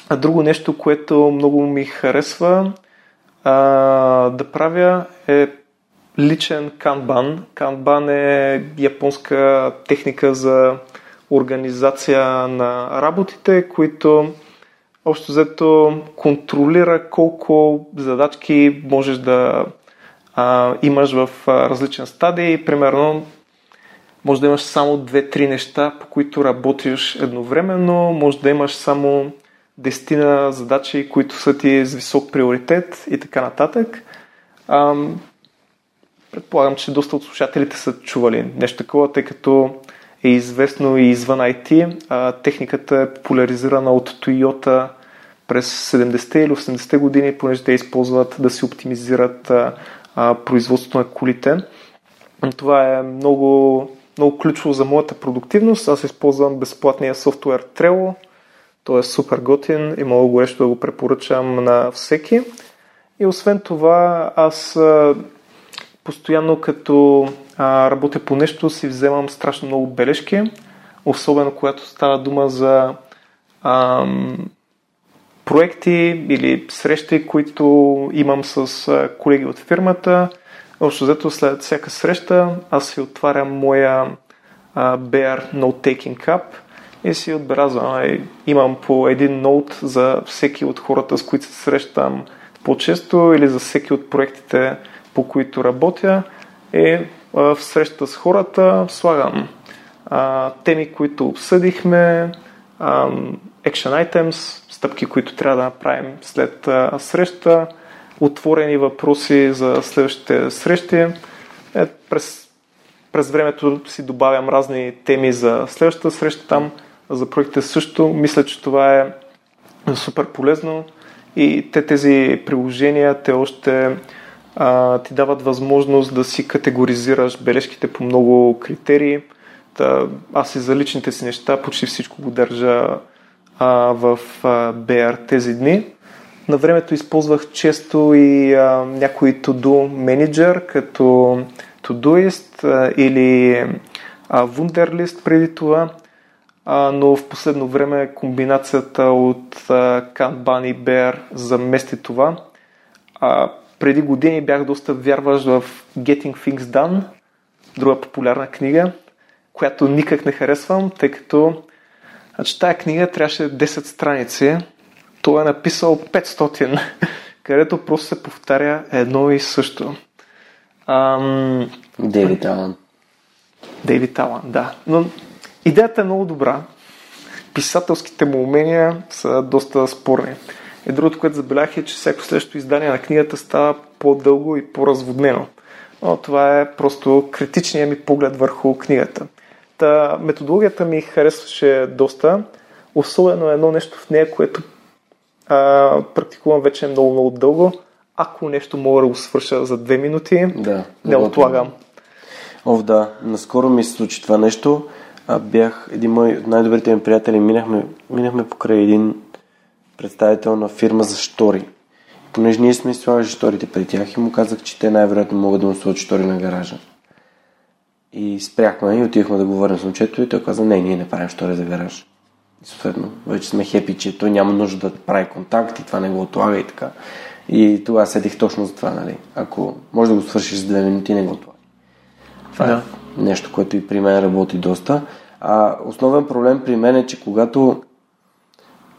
B: А друго нещо, което много ми харесва а, да правя е личен канбан. Канбан е японска техника за организация на работите, които общо взето контролира колко задачки можеш да а, имаш в а, различен стадий. Примерно, може да имаш само 2-3 неща, по които работиш едновременно, може да имаш само дестина задачи, които са ти с висок приоритет и така нататък. Ам, предполагам, че доста от слушателите са чували нещо такова, тъй като е известно и извън IT. А, техниката е популяризирана от Toyota през 70-те или 80-те години, понеже те използват да си оптимизират а, производството на колите. Това е много, много ключово за моята продуктивност. Аз използвам безплатния софтуер Trello, той е супер готин и много горещо да го препоръчам на всеки. И освен това, аз постоянно като работя по нещо си вземам страшно много бележки, особено когато става дума за ам, проекти или срещи, които имам с колеги от фирмата. Общо взето след всяка среща аз си отварям моя а, Bear Note-Taking Cup – и си отбелязвам. Имам по един ноут за всеки от хората, с които се срещам по-често или за всеки от проектите, по които работя. И в среща с хората слагам а, теми, които обсъдихме, а, action items, стъпки, които трябва да направим след среща, отворени въпроси за следващите срещи. Е, през, през времето си добавям разни теми за следващата среща там за проектите също. Мисля, че това е супер полезно и те тези приложения, те още а, ти дават възможност да си категоризираш бележките по много критерии. Та, аз и за личните си неща почти всичко го държа а, в а, BR тези дни. На времето използвах често и а, някой to-do менеджер, като Todoist а, или а, Wunderlist преди това а, но в последно време комбинацията от Kanban и Bear замести това. А, преди години бях доста вярващ в Getting Things Done, друга популярна книга, която никак не харесвам, тъй като значи, тая книга трябваше 10 страници, той е написал 500, където просто се повтаря едно и също.
A: Ам... Дейвид Алан.
B: Дейвид Алан, да. Но Идеята е много добра. Писателските му умения са доста спорни. И другото, което забелях е, че всяко следващото издание на книгата става по-дълго и по-разводнено. Но това е просто критичният ми поглед върху книгата. Та, методологията ми харесваше доста, особено едно нещо в нея, което а, практикувам вече много-много дълго. Ако нещо мога да го свърша за две минути,
A: да,
B: не отлагам.
A: Ов, да. Наскоро ми се случи това нещо а, бях един мой от най-добрите ми приятели, минахме, минахме покрай един представител на фирма за штори. Понеже ние сме слагали шторите при тях и му казах, че те най-вероятно могат да му сложат штори на гаража. И спряхме и отидохме да говорим с момчето и той каза, не, ние не правим штори за гараж. И съответно, вече сме хепи, че той няма нужда да прави контакт и това не го отлага и така. И тогава седих точно за това, нали? Ако може да го свършиш за две минути, не го отлага. Това е да. е нещо, което и при мен работи доста. А основен проблем при мен е, че когато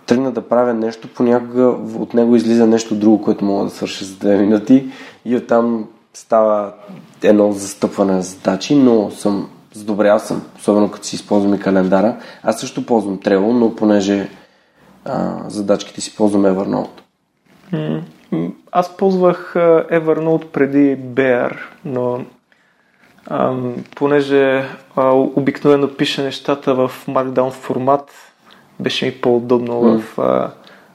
A: тръгна да правя нещо, понякога от него излиза нещо друго, което мога да свърша за две минути и оттам става едно застъпване на задачи, но съм задобрял съм, особено като си използвам и календара. Аз също ползвам Trello, но понеже а, задачките си ползвам Evernote.
B: Аз ползвах Evernote преди Bear, но а, понеже а, обикновено пише нещата в Markdown формат, беше ми по-удобно mm. в, а,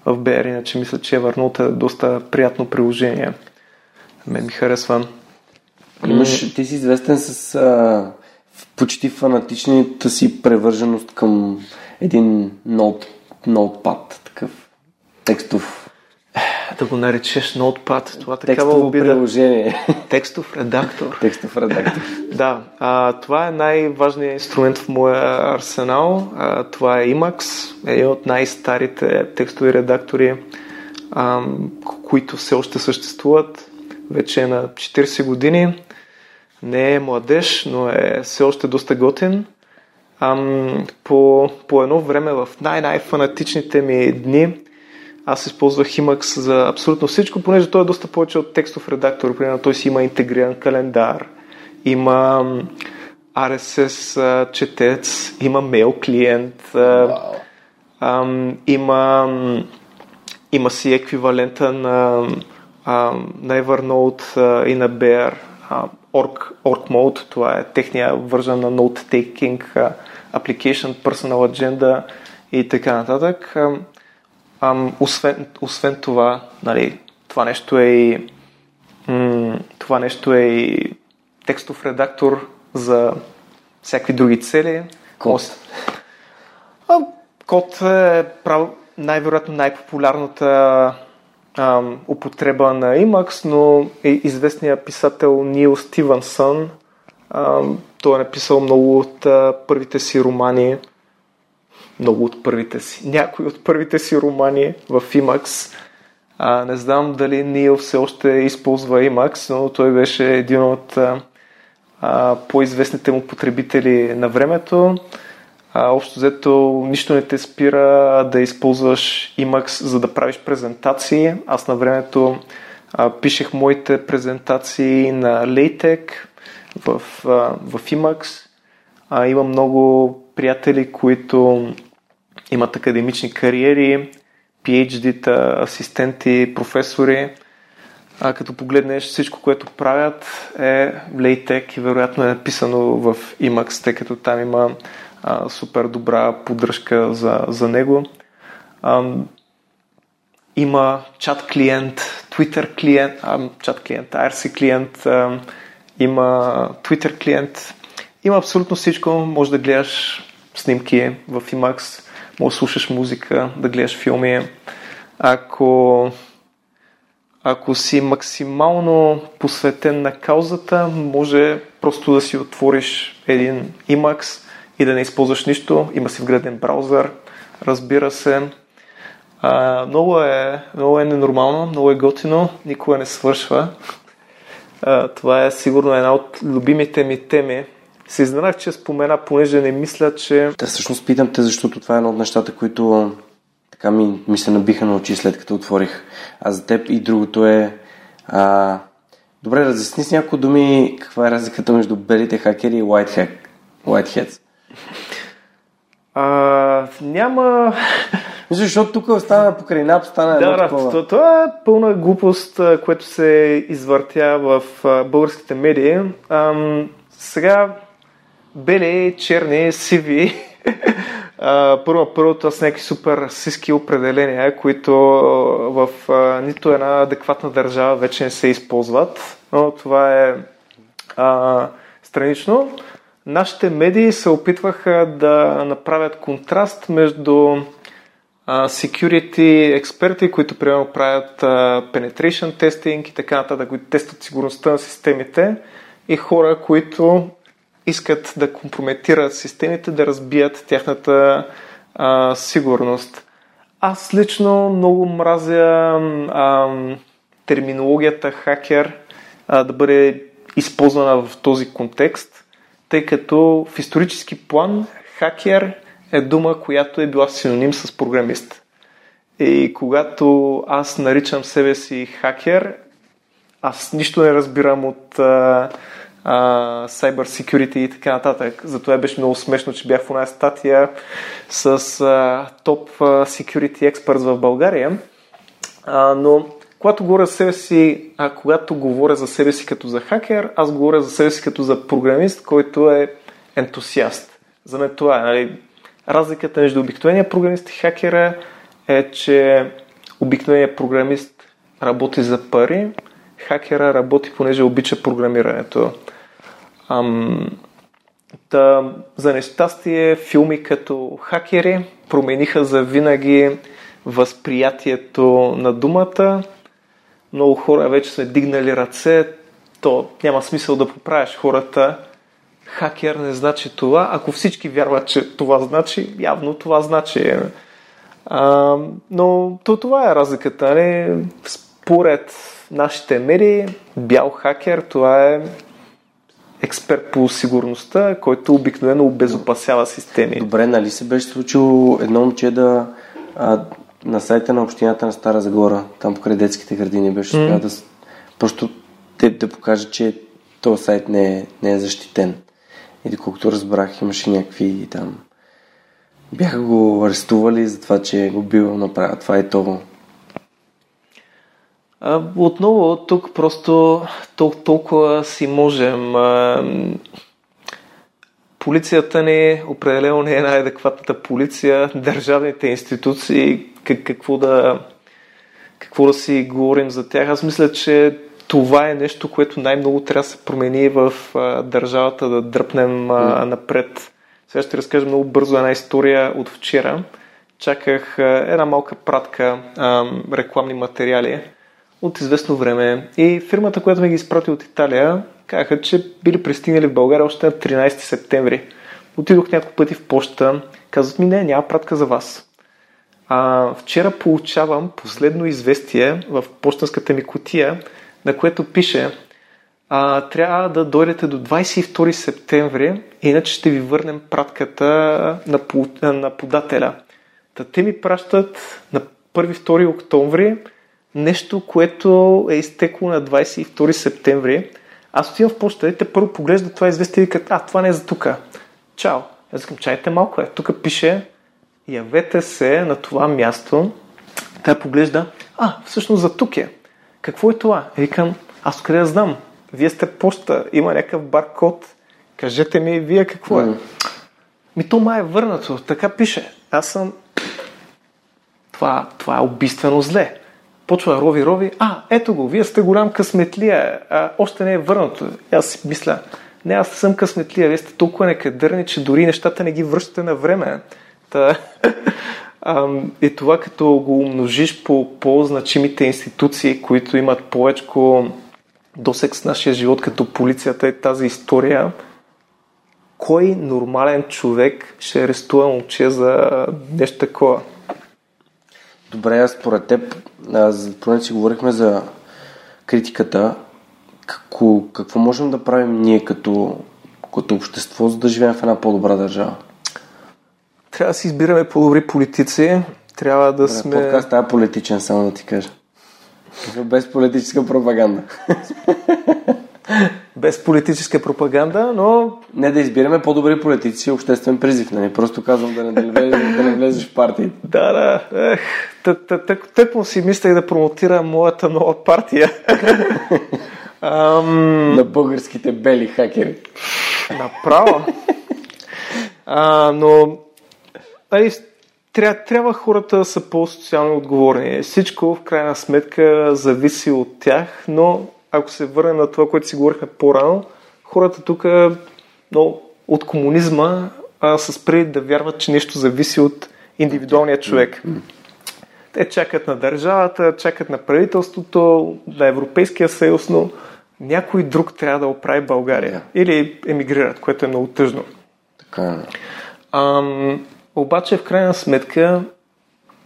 B: в BR, иначе мисля, че Evernote е доста приятно приложение. Ме ми харесва.
A: Имаш, ти си известен с а, почти фанатичната си превърженост към един ноут, ноутпад, такъв текстов
B: да го наречеш Notepad. Това
A: такава обида. приложение.
B: Текстов редактор.
A: Текстов редактор.
B: да, а, това е най-важният инструмент в моя арсенал. А, това е Emacs, е от най-старите текстови редактори, а, които все още съществуват. Вече е на 40 години. Не е младеж, но е все още доста готин. Ам, по, по едно време в най-най-фанатичните ми дни аз използвах Emacs за абсолютно всичко, понеже той е доста повече от текстов редактор. Примерно той си има интегриран календар, има RSS четец, има мейл клиент, има, има си еквивалента на, на Evernote и на Bear, Org, Org Mode, това е техния вържен на Note Taking Application, Personal Agenda и така нататък. Ам, освен, освен това, нали, това нещо е и м- това нещо е и текстов редактор за всякакви други цели.
A: Код.
B: А, код е прав... най-вероятно най-популярната ам, употреба на Emacs, но е известният писател Нил Стивенсън. Ам, той е написал много от а, първите си романи много от първите си, някои от първите си романи в Emacs. А, не знам дали Нил все още използва Emacs, но той беше един от а, по-известните му потребители на времето. А, общо взето нищо не те спира да използваш Emacs, за да правиш презентации. Аз на времето а, пишех моите презентации на LaTeX в, а, в Emacs. А, има много приятели, които имат академични кариери, PhD-та, асистенти, професори. А като погледнеш всичко, което правят е LaTeX и вероятно е написано в Emacs, тъй като там има а, супер добра поддръжка за, за него. А, има чат клиент, Twitter клиент, а, чат клиент, IRC клиент, а, има Twitter клиент. Има абсолютно всичко. Може да гледаш снимки в Emacs може да слушаш музика, да гледаш филми. Ако, ако си максимално посветен на каузата, може просто да си отвориш един Emacs и да не използваш нищо. Има си вграден браузър, разбира се. А, много, е, много е ненормално, много е готино, никога не свършва. А, това е сигурно една от любимите ми теми се изненах, че спомена, понеже не мисля, че...
A: Да, всъщност питам те, защото това е едно от нещата, които така ми, ми се набиха на очи след като отворих. А за теб и другото е... А... Добре, разясни с някои думи каква е разликата между белите хакери и white whiteheads.
B: А, няма...
A: Защото тук остана покрай НАП, стана
B: да, едно да, Това е пълна глупост, което се извъртя в българските медии. Ам, сега бели, черни, сиви. първо, първото с някакви супер сиски определения, които в а, нито една адекватна държава вече не се използват, но това е а, странично. Нашите медии се опитваха да направят контраст между security експерти, които примерно правят penetration testing и така нататък, които тестват сигурността на системите и хора, които искат да компрометират системите, да разбият тяхната а, сигурност. Аз лично много мразя а, терминологията хакер а, да бъде използвана в този контекст, тъй като в исторически план хакер е дума, която е била синоним с програмист. И когато аз наричам себе си хакер, аз нищо не разбирам от а, cyber security и така нататък. Затова беше много смешно, че бях в една статия с топ security experts в България. Uh, но когато говоря себе си, а когато говоря за себе си като за хакер, аз говоря за себе си като за програмист, който е ентусиаст. За мен това е. Нали? Разликата между обикновения програмист и хакера е, че обикновеният програмист работи за пари, хакера работи, понеже обича програмирането. Ам, та, за нещастие, филми като хакери промениха за винаги възприятието на думата. Много хора вече сме дигнали ръце, то няма смисъл да поправиш хората. Хакер не значи това. Ако всички вярват, че това значи, явно това значи. А, но то това е разликата. Не? Според нашите медии, бял хакер, това е експерт по сигурността, който обикновено обезопасява системи.
A: Добре, нали се беше случило едно момче да а, на сайта на общината на Стара Загора, там покрай детските градини беше mm. да просто те да покажа, че този сайт не е, не е защитен. И доколкото разбрах, имаше някакви там бяха го арестували за това, че е го бил направил това и това.
B: Отново, тук просто тол- толкова си можем. Полицията ни определено не е най-адекватната полиция. Държавните институции, как, какво, да, какво да си говорим за тях. Аз мисля, че това е нещо, което най-много трябва да се промени в а, държавата, да дръпнем а, напред. Сега ще разкажа много бързо една история от вчера. Чаках а, една малка пратка а, рекламни материали от известно време и фирмата, която ме ги изпрати от Италия, казаха, че били пристигнали в България още на 13 септември. Отидох няколко пъти в почта, казват ми, не, няма пратка за вас. А, вчера получавам последно известие в почтенската ми котия, на което пише, а, трябва да дойдете до 22 септември, иначе ще ви върнем пратката на, на подателя. Та те ми пращат на 1-2 октомври нещо, което е изтекло на 22 септември. Аз отивам в почта те първо поглеждат това известие и казват, а, това не е за тук. Чао. Аз казвам, чайте малко е. Тук пише, явете се на това място. Тя поглежда, а, всъщност за тук е. Какво е това? Викам, аз къде да знам? Вие сте почта, има някакъв баркод. Кажете ми, вие какво е? Mm. Ми то май е върнато, така пише. Аз съм... Това, това е убийствено зле. Почва рови, рови. А, ето го, вие сте голям късметлия. А, още не е върнато. Аз си мисля, не, аз съм късметлия. Вие сте толкова некадърни, че дори нещата не ги връщате на време. Та, и това като го умножиш по по-значимите институции, които имат повече досек с нашия живот, като полицията и тази история, кой нормален човек ще арестува момче за нещо такова?
A: Добре, аз според теб, поне си говорихме за критиката, какво, какво можем да правим ние като, като общество, за да живеем в една по-добра държава?
B: Трябва да си избираме по-добри политици, трябва да Добре, сме...
A: Подкаст е политичен, само да ти кажа. Без политическа пропаганда.
B: Без политическа пропаганда, но...
A: Не да избираме по-добри политици, обществен призив, нали? Просто казвам да не, да не, влезеш, да не влезеш в партия.
B: Да, да. Ех, си мислех да промотира моята нова партия.
A: Ам... На българските бели хакери.
B: Направо. А, но али, трябва, трябва хората да са по-социално отговорни. Всичко в крайна сметка зависи от тях, но ако се върне на това, което си говорихме по-рано, хората тук но, от комунизма а, са спрели да вярват, че нещо зависи от индивидуалния човек. Те чакат на държавата, чакат на правителството, на Европейския съюз, но някой друг трябва да оправи България. Или емигрират, което е много тъжно.
A: Така е.
B: Ам, обаче, в крайна сметка,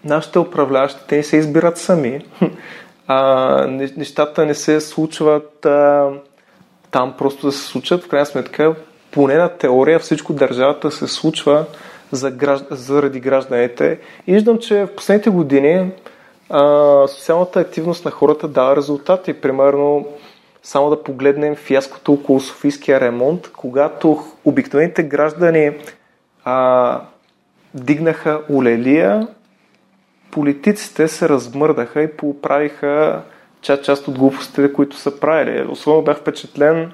B: нашите управляващи, те се избират сами. А, нещата не се случват а, там просто да се случат. В крайна сметка, поне на теория, всичко държавата се случва за гражд... заради гражданите. И виждам, че в последните години а, социалната активност на хората дава резултати. Примерно, само да погледнем фиаското около Софийския ремонт, когато обикновените граждани а, дигнаха улелия, политиците се размърдаха и поправиха част, част от глупостите, които са правили. Особено бях впечатлен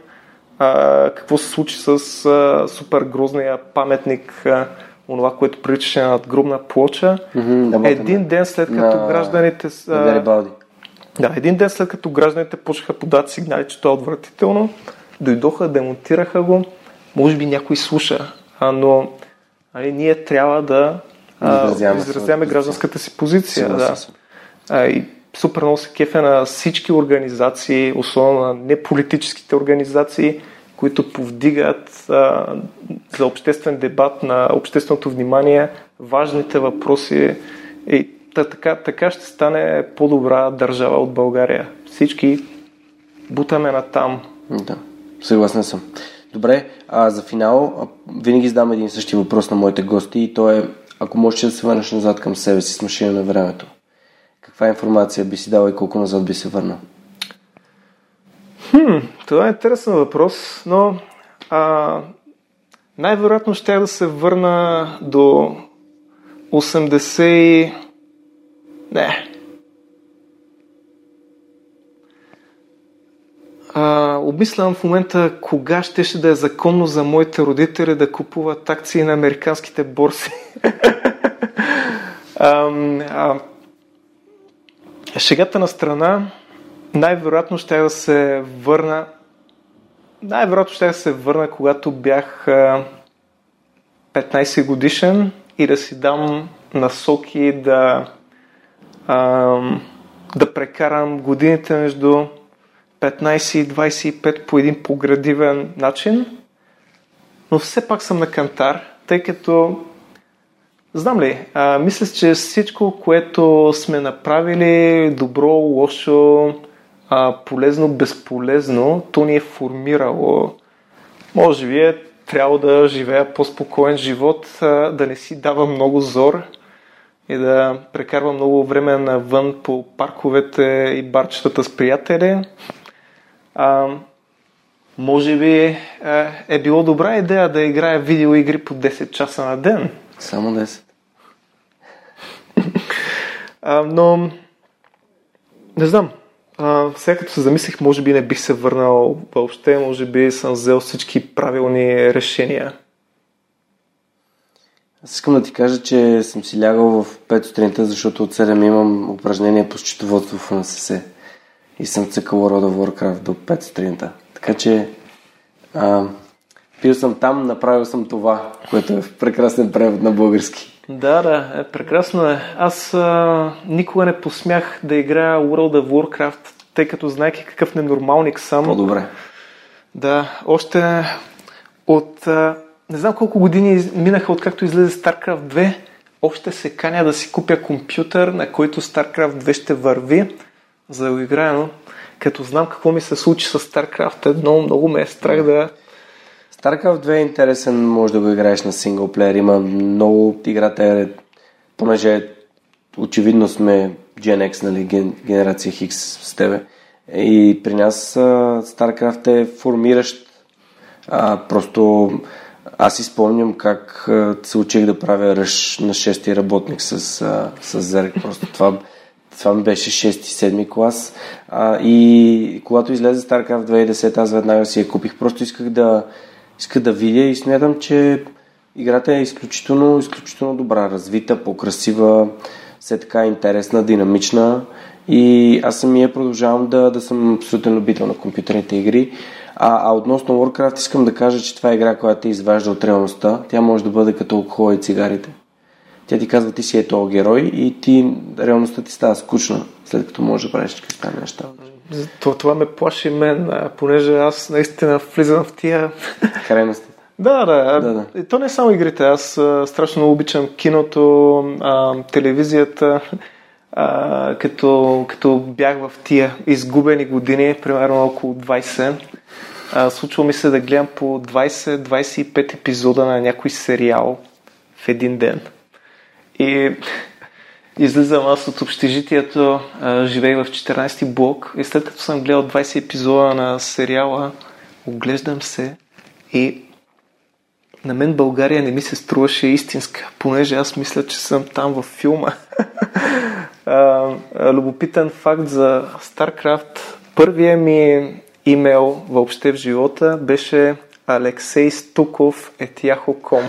B: а, какво се случи с а, супер грозния паметник, а, онова, което приличаше на надгробна плоча.
A: Mm-hmm,
B: Един ден след като
A: на...
B: гражданите...
A: На Гарибалди.
B: Да, един ден след като гражданите почнаха подават сигнали, че това е отвратително, дойдоха, демонтираха го, може би някой слуша, а, но али, ние трябва да изразяваме, изразяваме гражданската си позиция. Да. А, и супер много се кефе на всички организации, особено на неполитическите организации, които повдигат а, за обществен дебат на общественото внимание важните въпроси. И така, така ще стане по-добра държава от България. Всички бутаме на там.
A: Да, съгласен съм. Добре, а за финал винаги задам един същи въпрос на моите гости и то е ако можеш да се върнеш назад към себе си с машина на времето, каква информация би си дал и колко назад би се върнал?
B: Хм, това е интересен въпрос, но а, най-вероятно ще да се върна до 80... Не. А, обмислям в момента кога ще, да е законно за моите родители да купуват акции на американските борси. а, а, шегата на страна, най-вероятно ще да се върна най-вероятно ще да се върна, когато бях 15 годишен и да си дам насоки да, а, да прекарам годините между 15 и 25 по един поградивен начин, но все пак съм на кантар, тъй като Знам ли, а, мисля, че всичко, което сме направили, добро, лошо, а, полезно, безполезно, то ни е формирало. Може би е трябва да живея по-спокоен живот, а, да не си дава много зор и да прекарва много време навън по парковете и барчетата с приятели. А, може би е, е било добра идея да играя видеоигри по 10 часа на ден.
A: Само 10.
B: а, но не знам. А, сега като се замислих, може би не бих се върнал въобще, може би съм взел всички правилни решения.
A: Аз искам да ти кажа, че съм си лягал в 5 сутринта, защото от 7 имам упражнение по счетоводство в НСС. И съм цъкал World of Warcraft до 5 сутринта. Така че а, пил съм там, направил съм това, което е в прекрасен превод на български.
B: Да, да, е, прекрасно е. Аз а, никога не посмях да играя World of Warcraft, тъй като знаеки какъв ненормалник съм.
A: По-добре.
B: Да, още от... А, не знам колко години минаха откакто излезе StarCraft 2, още се каня да си купя компютър, на който StarCraft 2 ще върви, за да го играя, но като знам какво ми се случи с StarCraft 1, много ме е страх да
A: StarCraft 2 е интересен, може да го играеш на синглплеер. Има много играта е, понеже очевидно сме Gen X, нали, ген, генерация X с тебе. И при нас StarCraft е формиращ. А, просто аз изпомням как се учих да правя ръж на шести работник с, uh, с Зерк. Просто това, това ми беше 6-7 клас. А, и когато излезе StarCraft 2010, аз веднага си я купих. Просто исках да, иска да видя и смятам, че играта е изключително, изключително добра, развита, по-красива, все така интересна, динамична и аз самия продължавам да, да съм абсолютен любител на компютърните игри. А, а относно Warcraft искам да кажа, че това е игра, която те изважда от реалността. Тя може да бъде като алкохол и цигарите. Тя ти казва, ти си е този герой и ти, реалността ти става скучна, след като можеш да правиш такива неща.
B: Това, това ме плаши мен, понеже аз наистина влизам в тия...
A: Крайности.
B: Да, да. да, да. И то не е само игрите. Аз а, страшно много обичам киното, а, телевизията. А, като, като бях в тия изгубени години, примерно около 20, а, случва ми се да гледам по 20-25 епизода на някой сериал в един ден. И Излизам аз от общежитието, живея в 14-ти блок и след като съм гледал 20 епизода на сериала, оглеждам се и на мен България не ми се струваше истинска, понеже аз мисля, че съм там във филма. Любопитен факт за StarCraft. Първият ми имейл въобще в живота беше Алексей Стуков at yahoo.com.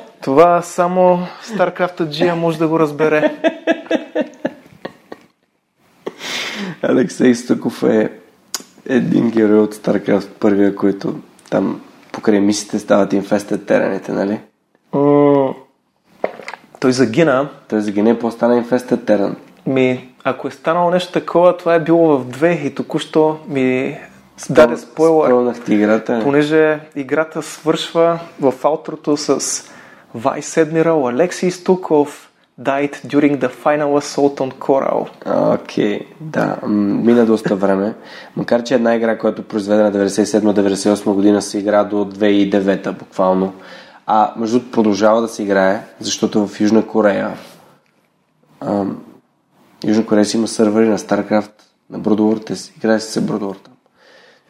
B: Това само StarCraft G може да го разбере.
A: Алексей Стъков е един герой от StarCraft, първия, който там покрай мисите стават инфестед терените, нали?
B: Mm, той загина.
A: Той загина и по-стана терен.
B: Ми, ако е станало нещо такова, това е било в две и току-що ми даде спойлър.
A: Спомнах ти играта.
B: Понеже играта свършва в аутрото с Vice Admiral Алексий Стуков died during the final assault on Coral.
A: Окей, okay, да. Мина доста време. Макар, че една игра, която е произведена 97-98 година, се игра до 2009 буквално. А между другото продължава да се играе, защото в Южна Корея ам, Южна Корея си има сървъри на StarCraft, на Бродоворите си. Играе се Бродвор там.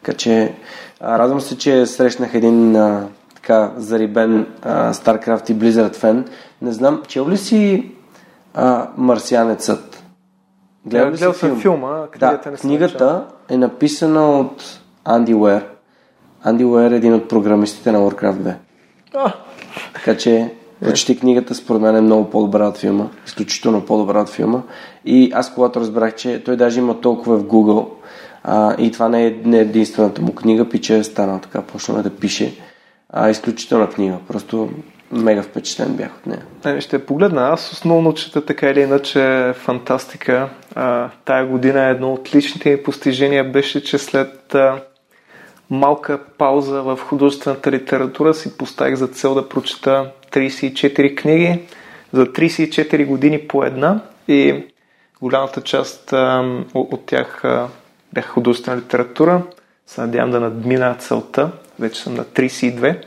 A: Така че радвам се, че срещнах един а, така зарибен а, StarCraft и Blizzard фен. Не знам, чел ли си а, Марсианецът?
B: Гледал ли си филм? филма, книгата
A: да, не книгата е написана от Анди Уер. Анди Уер е един от програмистите на Warcraft 2.
B: А.
A: Така че Прочети книгата, според мен е много по-добра от филма. Изключително по-добра от филма. И аз когато разбрах, че той даже има толкова в Google а, и това не е, не е единствената му книга, пича е станал така, почна да пише. А, изключителна книга. Просто мега впечатлен бях от нея.
B: Не, ще погледна. Аз основно чета така или иначе фантастика. А, тая година едно от личните ми постижения беше, че след а, малка пауза в художествената литература си поставих за цел да прочета 34 книги за 34 години по една и голямата част а, от тях а, бяха художествена литература. Се надявам да надмина целта. Вече съм на 32.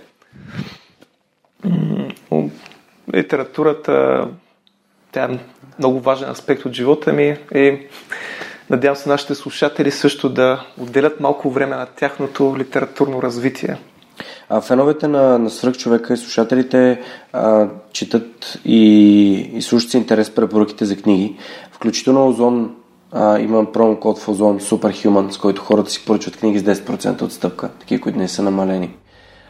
B: Литературата тя е много важен аспект от живота ми и надявам се нашите слушатели също да отделят малко време на тяхното литературно развитие.
A: А феновете на, на човека и слушателите а, четат и, и слушат си интерес препоръките за книги. Включително Озон а, имам промокод в Озон Superhuman, с който хората си поръчват книги с 10% отстъпка, такива, които не са намалени.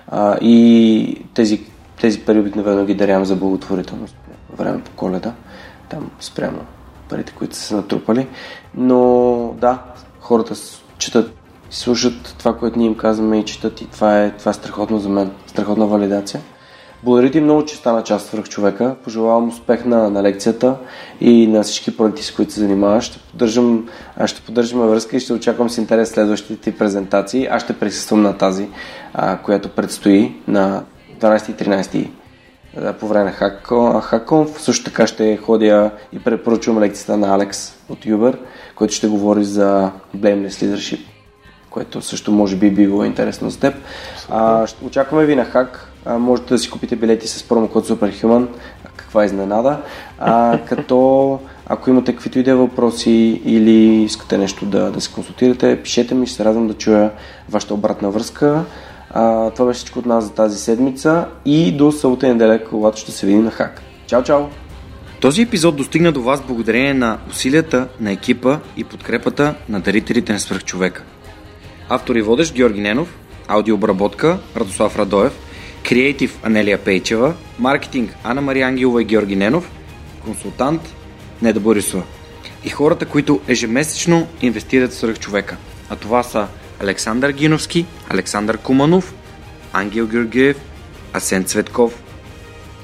A: А, и тези, тези пари обикновено ги дарявам за благотворителност време по коледа, там спрямо парите, които са се натрупали. Но да, хората четат слушат това, което ние им казваме и четат и това е, това е страхотно за мен. Страхотна валидация. Благодаря ти много, че стана част свърх човека. Пожелавам успех на, на лекцията и на всички проекти, с които се занимаваш. Ще поддържам, ще поддържаме връзка и ще очаквам с интерес следващите ти презентации. Аз ще присъствам на тази, а, която предстои на 12 и 13 да, по време на Хаконф. Също така ще ходя и препоръчвам лекцията на Алекс от Uber, който ще говори за Blameless Leadership което също може би би било интересно за теб. А, очакваме ви на хак. Можете да си купите билети с промокод Superhuman. Каква изненада. А, като ако имате каквито и да е въпроси или искате нещо да, да се консултирате, пишете ми, ще се радвам да чуя вашата обратна връзка. А, това беше всичко от нас за тази седмица и до събота и неделя, когато ще се видим на хак. Чао, чао!
C: Този епизод достигна до вас благодарение на усилията на екипа и подкрепата на дарителите на свръхчовека. Автор и водещ Георги Ненов, аудиообработка Радослав Радоев, креатив Анелия Пейчева, маркетинг Анна Мария Ангелова и Георги Ненов, консултант Неда Борисова. И хората, които ежемесечно инвестират в свърх човека. А това са Александър Гиновски, Александър Куманов, Ангел Георгиев, Асен Цветков,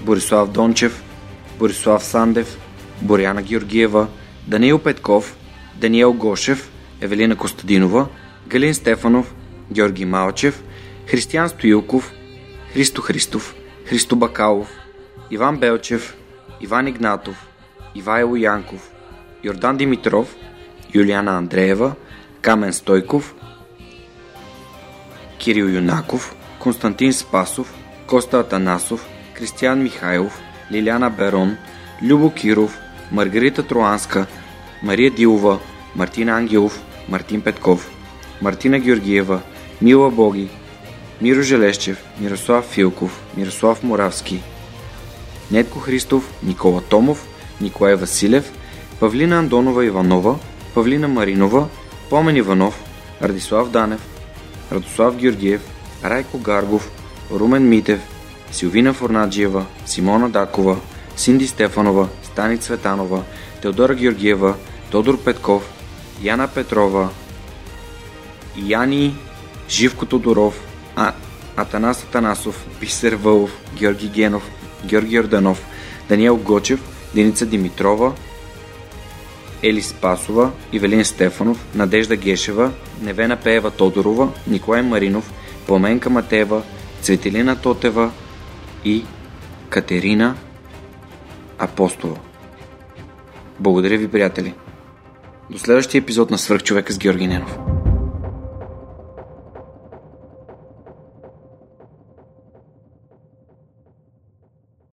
C: Борислав Дончев, Борислав Сандев, Боряна Георгиева, Даниил Петков, Даниел Гошев, Евелина Костадинова – Галин Стефанов, Георги Малчев, Християн Стоилков, Христо Христов, Христо Бакалов, Иван Белчев, Иван Игнатов, Ивайло Янков, Йордан Димитров, Юлиана Андреева, Камен Стойков, Кирил Юнаков, Константин Спасов, Коста Атанасов, Кристиян Михайлов, Лиляна Берон, Любо Киров, Маргарита Троанска, Мария Дилова, Мартин Ангелов, Мартин Петков – Мартина Георгиева, Мила Боги, Миро Желещев, Мирослав Филков, Мирослав Моравски, Нетко Христов, Никола Томов, Николай Василев, Павлина Андонова Иванова, Павлина Маринова, Помен Иванов, Радислав Данев, Радослав Георгиев, Райко Гаргов, Румен Митев, Силвина Форнаджиева, Симона Дакова, Синди Стефанова, Стани Цветанова, Теодора Георгиева, Тодор Петков,
A: Яна Петрова, Яни Живко Тодоров, а, Атанас Атанасов, Бисер Вълов, Георги Генов, Георги Орданов, Даниел Гочев, Деница Димитрова, Ели Спасова, Ивелин Стефанов, Надежда Гешева, Невена Пеева Тодорова, Николай Маринов, Пламенка Матева, Цветелина Тотева и Катерина Апостола. Благодаря ви, приятели! До следващия епизод на Свърхчовека с Георги Ненов.